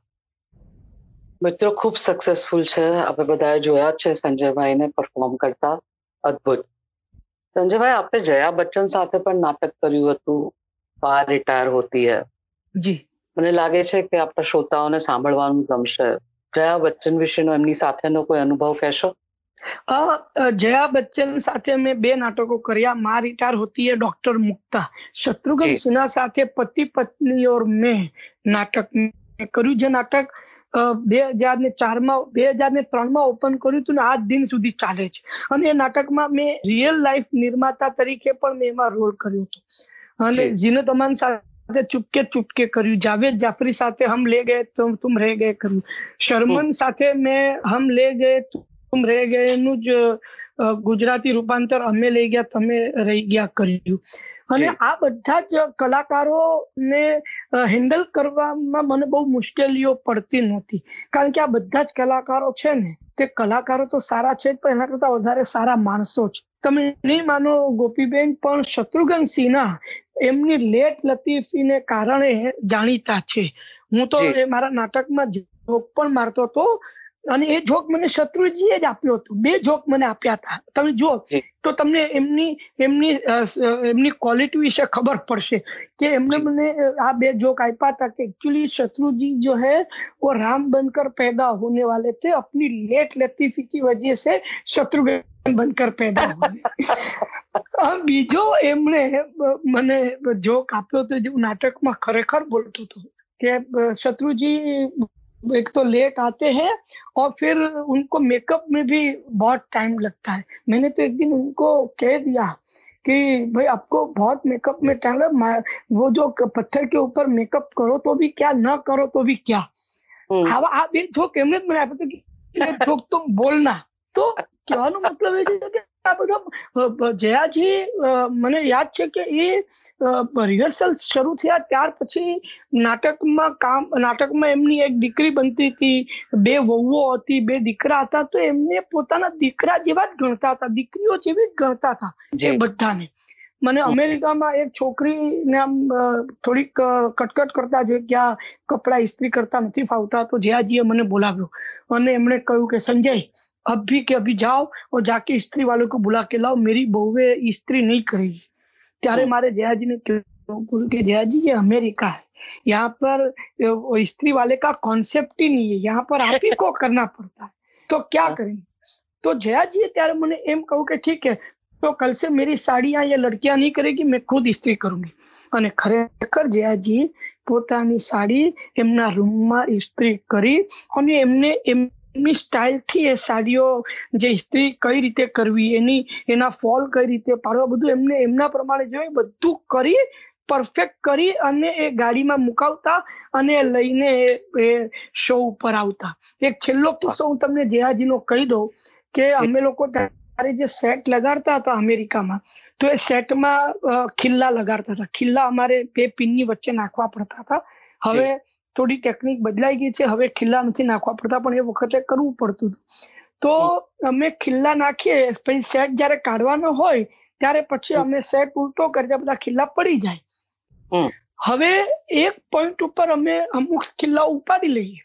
S4: મિત્રો ખૂબ સક્સેસફુલ છે. આપણે બધાએ જોયા છે સંજયભાઈને પરફોર્મ કરતા. અદભુત. સંજયભાઈ આપણે જયા બચ્ચન સાથે પણ નાટક કર્યું હતું. બાર રિટાયર હોતી હે.
S3: જી.
S4: મને લાગે છે કે આપણા શ્રોતાઓને સાંભળવાનું ગમશે. જયા બચ્ચન વિશેનો એમની સાથેનો કોઈ અનુભવ કહેશો?
S3: જયા બચ્ચન સાથે મેં બે નાટકો કર્યા. મા રિટાયર હોતી હૈ ડોક્ટર મુક્તા. શત્રુઘ્ન સિન્હા સાથે પતિ પત્ની ઓર મેં નાટક કર્યું. જે નાટક બે હજાર ને ચારમાં બે હજાર ને ત્રણમાં ઓપન કર્યું હતું ને આજ દિન સુધી ચાલે છે. અને એ નાટકમાં મેં રિયલ લાઈફ નિર્માતા તરીકે પણ મેં એમાં રોલ કર્યો હતો. અને જીનત અમાન સાથે ચૂપકે ચૂપકે કર્યું. જાવેદ જાફરી સાથે હમ લે ગયે તો તુમ રહે ગયે કર્યું. શર્મન સાથે મેં હમ લે ગયે તુમ રહે ગયે નું જ ગુજરાતી રૂપાંતર અમે લઈ ગયા તમે રહી ગયા કર્યું. અને આ બધા જ કલાકારો ને હેન્ડલ કરવામાં મને બહુ મુશ્કેલીઓ પડતી નહોતી. કારણ કે આ બધા જ કલાકારો છે ને તે કલાકારો તો સારા છે પણ એના કરતા વધારે સારા માણસો છે તમે નહીં માનો ગોપીબેન પણ શત્રુઘ્ન સિન્હા એમની લેટ લતીફીને કારણે જાણીતા છે. હું તો મારા નાટકમાં જોક પણ મારતો હતો. અને એ જોક મને શત્રુજીએ જ આપ્યો હતો બે જોક મને આપ્યા હતા તમે જુઓ તો તમને એમની એમની એમની ક્વોલિટી વિશે ખબર પડશે કે એમને મને આ બે જોક આપ્યા હતા કે एक्चुअली शत्रुजी जो है वो राम बनकर पैदा होने वाले थे अपनी लेट लतीफी की वजह से शत्रुघ्न बनकर पैदा हुए બીજો એમણે મને જોક આપ્યો હતો જે નાટકમાં ખરેખર બોલતો હતો કે શત્રુજી एक तो लेट आते हैं और फिर उनको मेकअप में भी बहुत टाइम लगता है। मैंने तो एक दिन उनको कह दिया कि भाई आपको बहुत मेकअप में टाइम लगे वो जो पत्थर के ऊपर मेकअप करो तो भी क्या ना करो तो भी क्या। हम्म। अब आप ये झोंक एमने बनाया तो तुम बोलना। तो क्या मतलब है આ બધા જયાજી મને યાદ છે કે એ રિહર્સલ શરૂ થયા ત્યાર પછી નાટકમાં કામ નાટકમાં એમની એક દીકરી બનતી હતી બે વહુઓ હતી બે દીકરા હતા તો એમને પોતાના દીકરા જેવા જ ગણતા હતા દીકરીઓ જેવી જ ગણતા હતા એ બધાને. મને અમેરિકામાં એક છોકરીને આમ થોડીક કટકટ કરતા જોઈ કે આ કપડા ઇસ્ત્રી કરતા નથી ફાવતા તો જયાજીએ મને બોલાવ્યો અને એમણે કહ્યું કે સંજય अभी के अभी जाओ और जाके स्त्री वालों को बुला के लाओ मेरी बहु स्त्री नहीं करेगी ત્યારે મારે जयाजी ने बोल के जयाजी ये अमेरिका है यहाँ पर स्त्री वाले का कॉन्सेप्ट ही नहीं है यहाँ पर आप ही को करना पड़ता है तो क्या करेंगे तो जयाजी ત્યારે મને એમ કહું કે ઠીક है તો કલ से मेरी साड़ियां ये लड़कियां नहीं करेगी मैं खुद स्त्री करूंगी અને ખરેખર જયાજી પોતાની સાડી એમના રૂમમાં ઇસ્ત્રી કરી અને એમને એમ એમની સ્ટાઇલથી એ સાડીઓ જે ઇસ્ત્રી કઈ રીતે કરવી એની એના ફોલ કઈ રીતે પાડવા બધું એમને એમના પ્રમાણે જોઈ બધું કરી પરફેક્ટ કરી અને એ ગાડીમાં મુકાવતા અને લઈને એ શો ઉપર આવતા એક છેલ્લો કિસ્સો હું તમને જેહાજીનો કહી દઉં કે અમે લોકો ત્યારે જે સેટ લગાડતા હતા અમેરિકામાં તો એ સેટમાં ખિલ્લા લગાડતા હતા. ખિલ્લા અમારે બે પિનની વચ્ચે નાખવા પડતા હતા. હવે થોડી ટેકનિક બદલાઈ ગઈ છે. હવે ખિલ્લા નથી નાખવા પડતા પણ એ વખતે કરવું પડતું હતું. તો અમે ખિલ્લા નાખીએ પછી સેટ જયારે કાઢવાનો હોય ત્યારે પછી અમે સેટ ઉલટો કરી બધા ખિલ્લા પડી જાય. હવે એક પોઈન્ટ ઉપર અમે અમુક ખિલ્લા ઉપાડી લઈએ.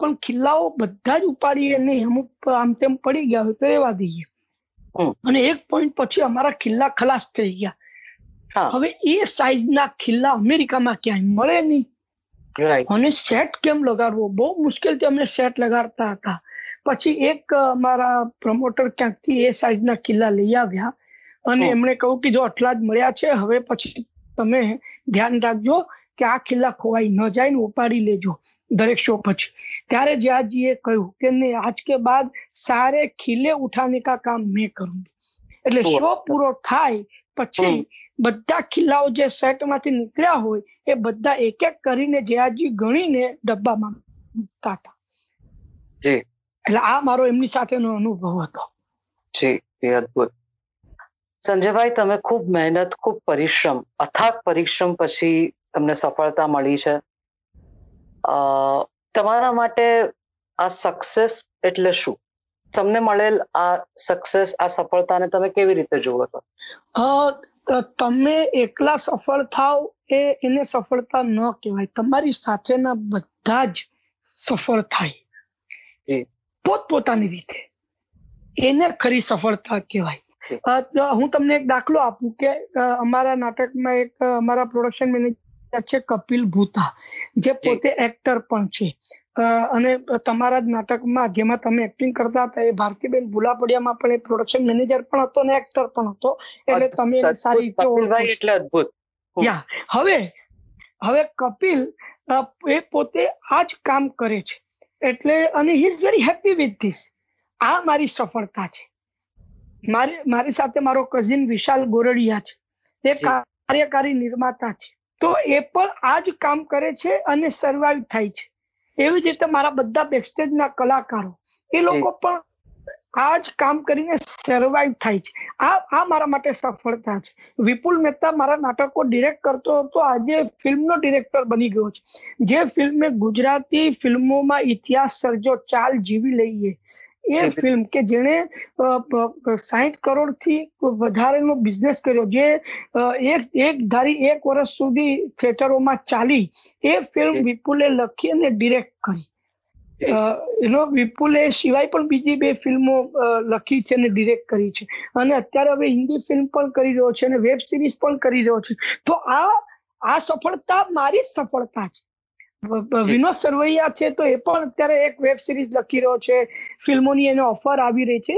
S3: પણ ખિલ્લાઓ બધા જ ઉપાડીએ નહીં અમુક આમ તેમ પડી ગયા હોય તો રેવા દઈએ અને એક પોઈન્ટ પછી અમારા ખિલ્લા ખલાસ થઈ ગયા. હવે એ સાઈઝના ખિલ્લા અમેરિકામાં ક્યાંય મળે નહીં. અને સેટ કેમ લગાડવો? બહુ મુશ્કેલથી અમે સેટ લગાડતા હતા. પછી એક અમારા પ્રમોટર ક્યાંકથી એ સાઈઝના કિલ્લા લઈ આવ્યા. અને એમણે કહ્યું કે જો આટલા જ મળ્યા છે હવે પછી તમે ધ્યાન રાખજો. કે આ કિલ્લા ખોવાઈ ન જાય ને ઉપાડી લેજો દરેક શો પછી. ત્યારે જ્યાજીએ કહ્યું કે નહીં આજ કે બાદ સારે ખીલે ઉઠાને કા કામ મેં કરું એટલે શો પૂરો થાય પછી બધા ખિલ્લાઓ જે સેટમાંથી નીકળ્યા હોય એ બધા એક એક કરીને જ્યાજી ગણીને ડબ્બામાં મૂકતા હતા. એટલે આ મારો એમની સાથેનો અનુભવ હતો.
S4: જી અદભુત. સંજયભાઈ તમે ખૂબ મહેનત ખૂબ પરિશ્રમ અથાગ પરિશ્રમ પછી તમને સફળતા મળી છે. તમારા માટે આ સક્સેસ એટલે શું? તમને મળેલ આ સક્સેસ આ સફળતાને તમે કેવી રીતે જુઓ
S3: છો? તમે એકલા સફળ થાવ એ એને સફળતા ન કહેવાય. તમારી સાથેના બધા જ સફળ થાય. પોતપોતાની રીતે. એને ખરી સફળતા કહેવાય. હું તમને એક દાખલો આપું કે અમારા નાટકમાં એક અમારા પ્રોડક્શન મેનેજર છે કપિલ ભૂતા જે પોતે એક્ટર પણ છે. અને તમારા જ નાટકમાં જેમાં તમે એક્ટિંગ કરતા હતા એ ભારતીબેન ભૂલાપડિયામાં પણ એ પ્રોડક્શન મેનેજર પણ હતો ને એક્ટર પણ હતો એટલે તમે સારી રીતે ઓળખાય
S4: એટલે અદભુત.
S3: યા હવે હવે કપિલ એ પોતે આ જ કામ કરે છે. એટલે અને he is very happy with this આ મારી સફળતા છે. મારી મારી સાથે મારો કઝિન વિશાલ ગોરડિયા છે. એ કાર્યકારી નિર્માતા છે. તો એ પણ આ જ કામ કરે છે અને સર્વાઈવ થાય છે. એવી જ રીતે મારા બધા બેકસ્ટેજના કલાકારો એ લોકો પણ આ જ કામ કરીને સર્વાઈવ થાય છે. આ આ મારા માટે સફળતા છે. વિપુલ મહેતા મારા નાટકો ડિરેક્ટ કરતો હતો આજે ફિલ્મનો ડિરેક્ટર બની ગયો છે. જે ફિલ્મે ગુજરાતી ફિલ્મોમાં ઇતિહાસ સર્જો ચાલ જીવી લઈએ. એ ફિલ્મ કે જેણે સાહીઠ કરોડથી વધારેનો બિઝનેસ કર્યો. જે એક એક ધારી એક વર્ષ સુધી થિયેટરોમાં ચાલી. એ ફિલ્મ વિપુલે લખી અને ડિરેક્ટ કરી. એનો વિપુલે સિવાય પણ બીજી બે ફિલ્મો લખી છે અને ડિરેક્ટ કરી છે. અને અત્યારે હવે હિન્દી ફિલ્મ પણ કરી રહ્યો છે અને વેબ સિરીઝ પણ કરી રહ્યો છે. તો આ આ સફળતા મારી સફળતા છે. વિનોદ સરવૈયા છે તો એ પણ અત્યારે એક વેબ સિરીઝ લખી રહ્યો છે ફિલ્મોની એને ઓફર આવી રહી છે.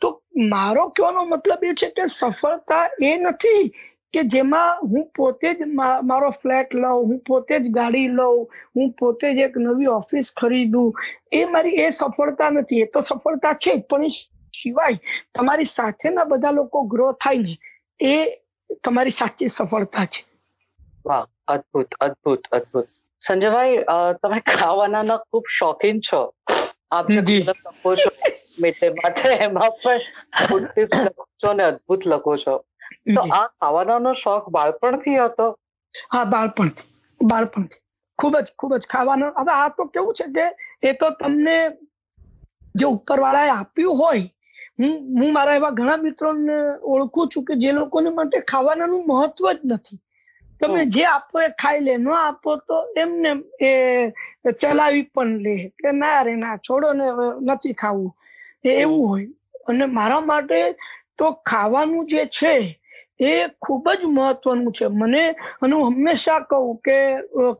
S3: તો મારો કહેવાનો મતલબ એ છે કે સફળતા એ નથી કે જેમાં હું પોતે જ મારો ફ્લેટ લઉં હું પોતે જ ગાડી લઉં હું પોતે જ એક નવી ઓફિસ ખરીદું એ મારી એ સફળતા નથી. એ તો સફળતા છે પણ એ સિવાય તમારી સાથેના બધા લોકો ગ્રો થાય ને એ તમારી સાચી સફળતા છે.
S4: વાહ અદ્ભુત અદ્ભુત અદ્ભુત. સંજયભાઈ તમે ખાવાના ખૂબ શોખીન છો. આપ લખો છો માટે એમાં પણ ફૂડ ટિપ્સ લખો છો અને અદ્ભુત લખો છો. તો આ ખાવાનાનો શોખ બાળપણથી હતો?
S3: હા બાળપણથી. બાળપણથી. ખૂબ જ ખૂબ જ ખાવાનો. હવે આ તો કેવું છે કે એ તો તમને જે ઉપરવાળાએ આપ્યું હોય હું હું મારા એવા ઘણા મિત્રોને ઓળખું છું કે જે લોકોને માટે ખાવાનાનું મહત્વ જ નથી. તમે જે આપો એ ખાઈ લે ન આપો તો એમને એ ચલાવી પણ લે કે ના રે ના છોડો ને નથી ખાવું. એ એવું હોય. અને મારા માટે તો ખાવાનું જે છે એ ખૂબ જ મહત્વનું છે. મને અને હું હંમેશા કહું કે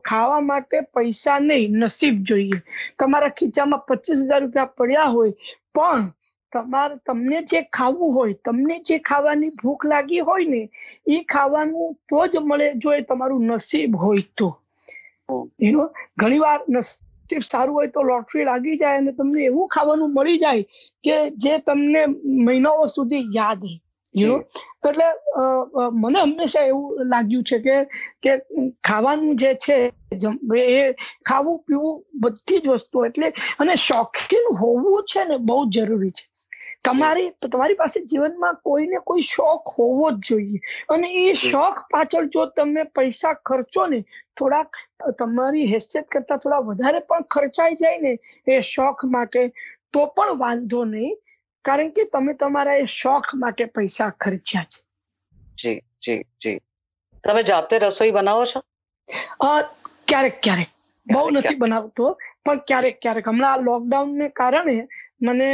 S3: ખાવા માટે પૈસા નહીં નસીબ જોઈએ. તમારા ખીચામાં પચીસ હજાર રૂપિયા પડ્યા હોય પણ તમારે તમને જે ખાવું હોય તમને જે ખાવાની ભૂખ લાગી હોય ને એ ખાવાનું તો જ મળે જો એ તમારું નસીબ હોય તો. એનો ઘણી વાર નસીબ સારું હોય તો લોટરી લાગી જાય અને તમને એવું ખાવાનું મળી જાય કે જે તમને મહિનાઓ સુધી યાદ રહે. યુ એટલે મને હંમેશા એવું લાગ્યું છે કે કે ખાવાનું જે છે એ ખાવું પીવું બધી જ વસ્તુ એટલે અને શોખીન હોવું છે ને બહુ જરૂરી છે. તમારી તમારી પાસે જીવનમાં કોઈને કોઈ શોખ હોવો જ જોઈએ. અને એ શોખ પાછળ જો તમે પૈસા ખર્ચો ને થોડાક તમારી હેસિયત કરતા થોડા વધારે પણ ખર્ચાઈ જાય ને એ શોખ માટે તો પણ વાંધો નહીં. કારણ કે તમે તમારા એ શોખ માટે પૈસા ખર્ચ્યા છે.
S4: જી જી જી. તમે જાતે રસોઈ બનાવો છો?
S3: ક્યારેક ક્યારેક. બહુ નથી બનાવતો પણ ક્યારેક ક્યારેક. હમણાં લોકડાઉન ને કારણે મને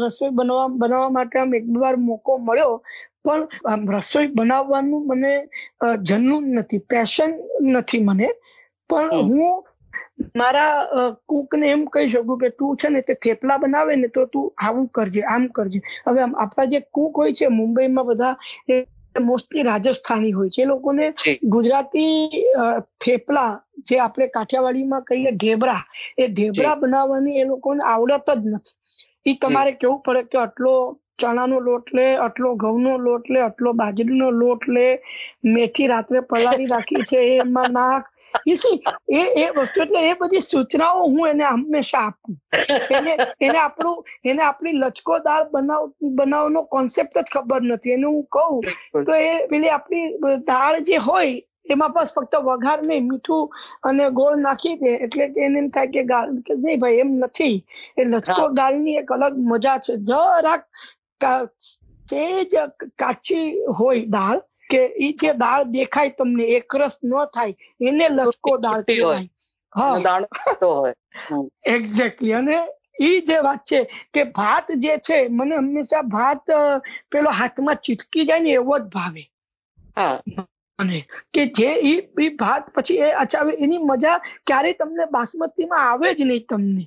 S3: રસોઈ બનાવવા બનાવવા માટે આમ એક વાર મોકો મળ્યો પણ આમ રસોઈ બનાવવાનું મને અ, જન્મ નથી પેશન નથી મને. પણ હું મારા કુકને એમ કહી શકું કે તું છે ને તે થેપલા બનાવે ને તો તું આવું કરજે આમ કરજે. હવે આપણા જે કુક હોય છે મુંબઈમાં બધા મોસ્ટલી રાજસ્થાની હોય છે. એ લોકોને ગુજરાતી થેપલા જે આપણે કાઠિયાવાડીમાં કહીએ ઢેબરા એ ઢેબરા બનાવવાની એ લોકોને આવડત જ નથી. એ તમારે કેવું પડે કે આટલો ચણાનો લોટ લે આટલો ઘઉંનો લોટ લે આટલો બાજરીનો લોટ લે મેથી રાત્રે પલાળી રાખી છે એમાં નાખ You એ એ વસ્તુ એટલે એ બધી સૂચનાઓ હું એને હંમેશા આપું. એને એને આપણું એને આપણી લચકો દાળ બનાવ બનાવનો કોન્સેપ્ટ જ ખબર નથી. એને હું કહું તો એ પેલી આપણી દાળ જે હોય એમાં બસ ફક્ત વઘાર નહીં મીઠું અને ગોળ નાખી દે એટલે કે એને એમ થાય કે ગાળ કે નહીં ભાઈ એમ નથી. એ લચકો
S4: ગાળની
S3: દાળની એક અલગ મજા છે. જરાક સેજ કાચી હોય દાળ કે ઈ જે દાળ દેખાય તમને એકરસ ન થાય એને લસકો દાળ કહેવાય. હા.
S4: અને દાણો તો હોય.
S3: એક્ઝેક્ટલી અને ઈ જે વાત છે કે ભાત જે છે મને હંમેશા ભાત પેલો હાથમાં ચીટકી જાય ને એવો જ ભાવે.
S4: હા.
S3: અને કે જે ઈ ભાત પછી એ અચાવે એની મજા ક્યારેય તમને બાસમતીમાં આવે જ નહીં તમને.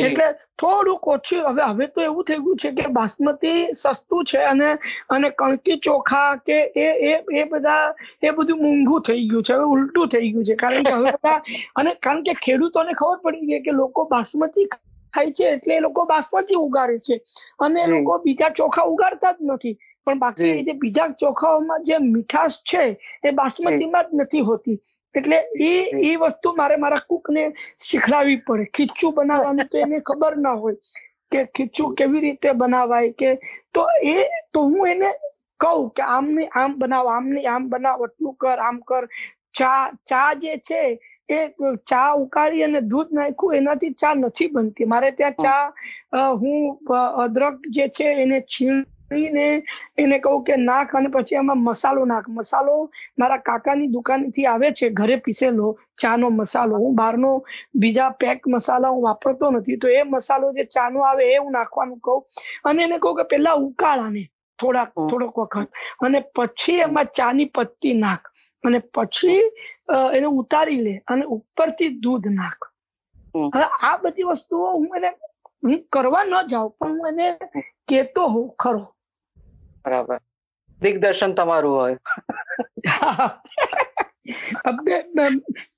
S3: એટલે થોડુંક ઓછું હવે હવે તો એવું થઈ ગયું છે કે બાસમતી સસ્તું છે અને અને કણકી ચોખા કે એ એ એ બધા એ બધું મોંઘું થઈ ગયું છે હવે ઉલટું થઈ ગયું છે. કારણ કે હવે બધા અને કારણ કે ખેડૂતોને ખબર પડી ગઈ કે લોકો બાસમતી ખાય છે એટલે એ લોકો બાસમતી ઉગાડે છે. અને એ લોકો બીજા ચોખા ઉગાડતા જ નથી. પણ બાકી
S4: જે.
S3: બીજા ચોખાઓમાં જે મીઠાશ છે એ બાસમતીમાં જ નથી હોતી. એટલે એ એ વસ્તુ મારે મારા કુકને શીખડાવવી પડે. ખીચું બનાવવાનું તો એને ખબર ના હોય કે ખીચું કેવી રીતે બનાવાય કે તો એ તો હું એને કહું કે આમ ને આમ બનાવ આમ ને આમ બનાવ આટલું કર આમ કર. ચા ચા જે છે એ ચા ઉકાળી અને દૂધ નાખ્યું એનાથી ચા નથી બનતી. મારે ત્યાં ચા હું અદરક જે છે એને છીણીને એને કહું કે નાખ અને પછી એમાં મસાલો નાખ. મસાલો મારા કાકાની દુકાનથી આવે છે. ઘરે પીસેલો ચાનો મસાલો. હું બહારનો બીજા પેક મસાલા હું વાપરતો નથી. તો એ મસાલો જે ચાનો આવે એ હું નાખવાનું કહું. અને એને કહું કે પેલા ઉકાળાને થોડાક થોડોક વખત. અને પછી એમાં ચાની પત્તી નાખ. અને પછી એને ઉતારી લે અને ઉપરથી દૂધ નાખ. હવે આ બધી વસ્તુઓ હું એને હું કરવા ન જાઉં પણ હું એને કેતો હોઉં ખરો.
S4: બરાબર. દિગ્દર્શન તમારું હોય.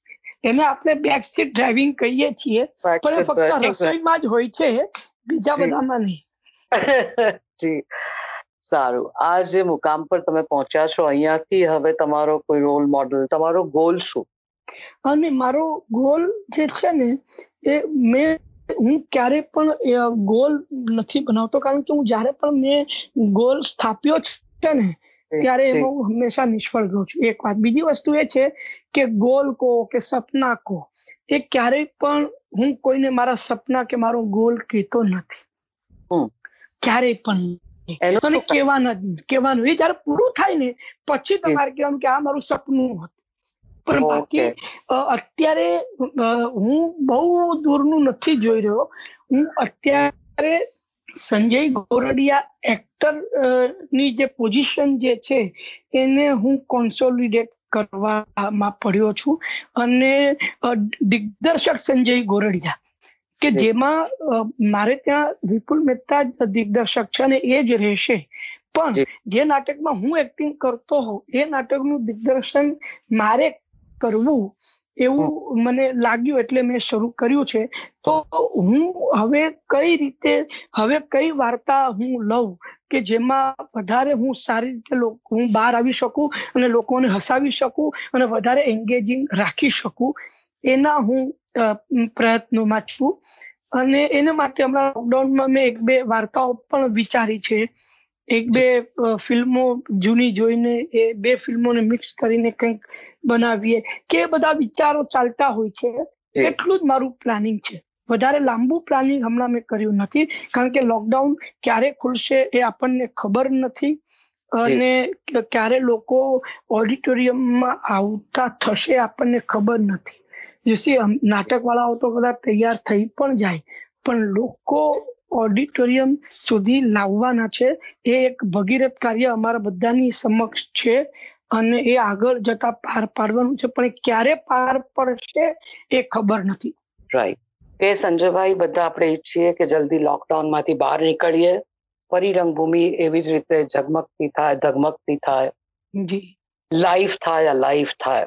S3: એને આપણે બેક સીટ ડ્રાઇવિંગ કહીએ છીએ પણ એ ફક્ત રસોઈમાં જ હોય છે બીજા બધામાં નહીં.
S4: જી. સારું. આ જે મુકામ પર તમે પહોંચ્યા છો અહીંયાથી હવે તમારો કોઈ રોલ મોડલ તમારો ગોલ શું?
S3: અને મારો ગોલ જે છે ને એ મેં હું ક્યારે પણ ગોલ નથી બનાવતો કારણ કે હું જ્યારે પણ મેં ગોલ સ્થાપ્યો છે ને ત્યારે. એમાં હું હંમેશા નિષ્ફળ ગયો છું. એક વાત. બીજી વસ્તુ એ છે કે ગોલ કહો કે સપના કહો એ ક્યારેય પણ હું કોઈને મારા સપના કે મારો ગોલ કહેતો નથી. ક્યારેય પણ અને કહેવાનું કહેવાનું એ જયારે પૂરું થાય ને પછી તમારે કહેવાનું કે આ મારું સપનું હતું. પણ. બાકી અત્યારે હું બહુ દૂરનું નથી જોઈ રહ્યો. હું અત્યારે સંજય ગોરડિયા એક્ટરની જે પોઝિશન જે છે એને હું કોન્સોલિડેટ કરવામાં પડ્યો છું. અને દિગ્દર્શક સંજય ગોરડિયા કે જેમાં મારે ત્યાં વિપુલ મહેતા જ દિગ્દર્શક છે અને એ જ રહેશે. પણ
S4: જે.
S3: નાટકમાં હું એક્ટિંગ કરતો હોઉં એ નાટકનું દિગ્દર્શન મારે કરવું એવું મને લાગ્યું એટલે મેં શરૂ કર્યું છે. તો હું હવે કઈ રીતે હવે કઈ વાર્તા હું લઉં કે જેમાં વધારે હું સારી રીતે હું બહાર આવી શકું અને લોકોને હસાવી શકું અને વધારે એન્ગેજિંગ રાખી શકું એના હું પ્રયત્નોમાં છું. અને એના માટે હમણાં લોકડાઉનમાં મેં એક બે વાર્તાઓ પણ વિચારી છે. એક બે ફિલ્મો જૂની જોઈને એ બે ફિલ્મોને મિક્સ કરીને કંઈક બનાવીએ કે બધા વિચારો ચાલતા હોય છે. એટલું જ મારું પ્લાનિંગ છે. વધારે લાંબુ પ્લાનિંગ હમણાં મેં કર્યું નથી કારણ કે લોકડાઉન ક્યારે ખુલશે એ આપણને ખબર નથી અને ક્યારે લોકો ઓડિટોરિયમમાં આવતા થશે આપણને ખબર નથી. નાટક વાળાઓ તો કદાચ તૈયાર થઈ પણ જાય પણ લોકો ઓડિટોરિયમ સુધી લાવવાના છે. એ એક ભગીરથ કાર્ય અમારા બધાની સમક્ષ છે અને એ આગળ જતા પાર પાડવાનું છે. પણ ક્યારે પાર પડશે એ ખબર નથી.
S4: રાઈટ કે સંજયભાઈ બધા આપણે ઈચ્છીએ કે જલ્દી લોકડાઉનમાંથી બહાર નીકળીએ. ફરી રંગભૂમિ એવી જ રીતે ઝગમગતી થાય ધગમગતી થાય.
S3: જી.
S4: લાઈફ થાય લાઈફ થાય.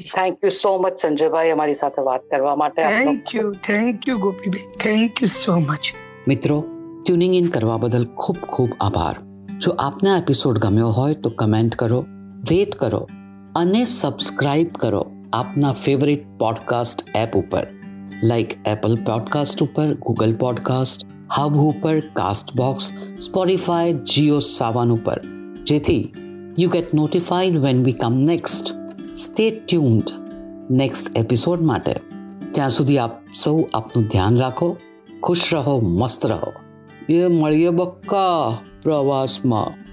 S4: Thank you so much Sanjaybhai અમારી સાથે વાત કરવા માટે.
S3: Thank you thank you Gopiben. Thank you so much
S2: મિત્રો ટ્યુનિંગ ઇન કરવા બદલ ખૂબ ખૂબ આભાર. જો આપને એપિસોડ ગમ્યો હોય તો કમેન્ટ કરો રેટ કરો અને સબસ્ક્રાઇબ કરો આપના ફેવરિટ પોડકાસ્ટ એપ ઉપર. લાઈક એપલ પોડકાસ્ટ ઉપર ગૂગલ પોડકાસ્ટ હબ ઉપર cast box Spotify Jio Saavn ઉપર. જેથી you get notified when we come next stay tuned next episode માટે. ત્યાં સુધી આપ સૌ આપનું ધ્યાન રાખો ખુશ રહો મસ્ત રહો. એ મળીએ બક્કા પ્રવાસમાં.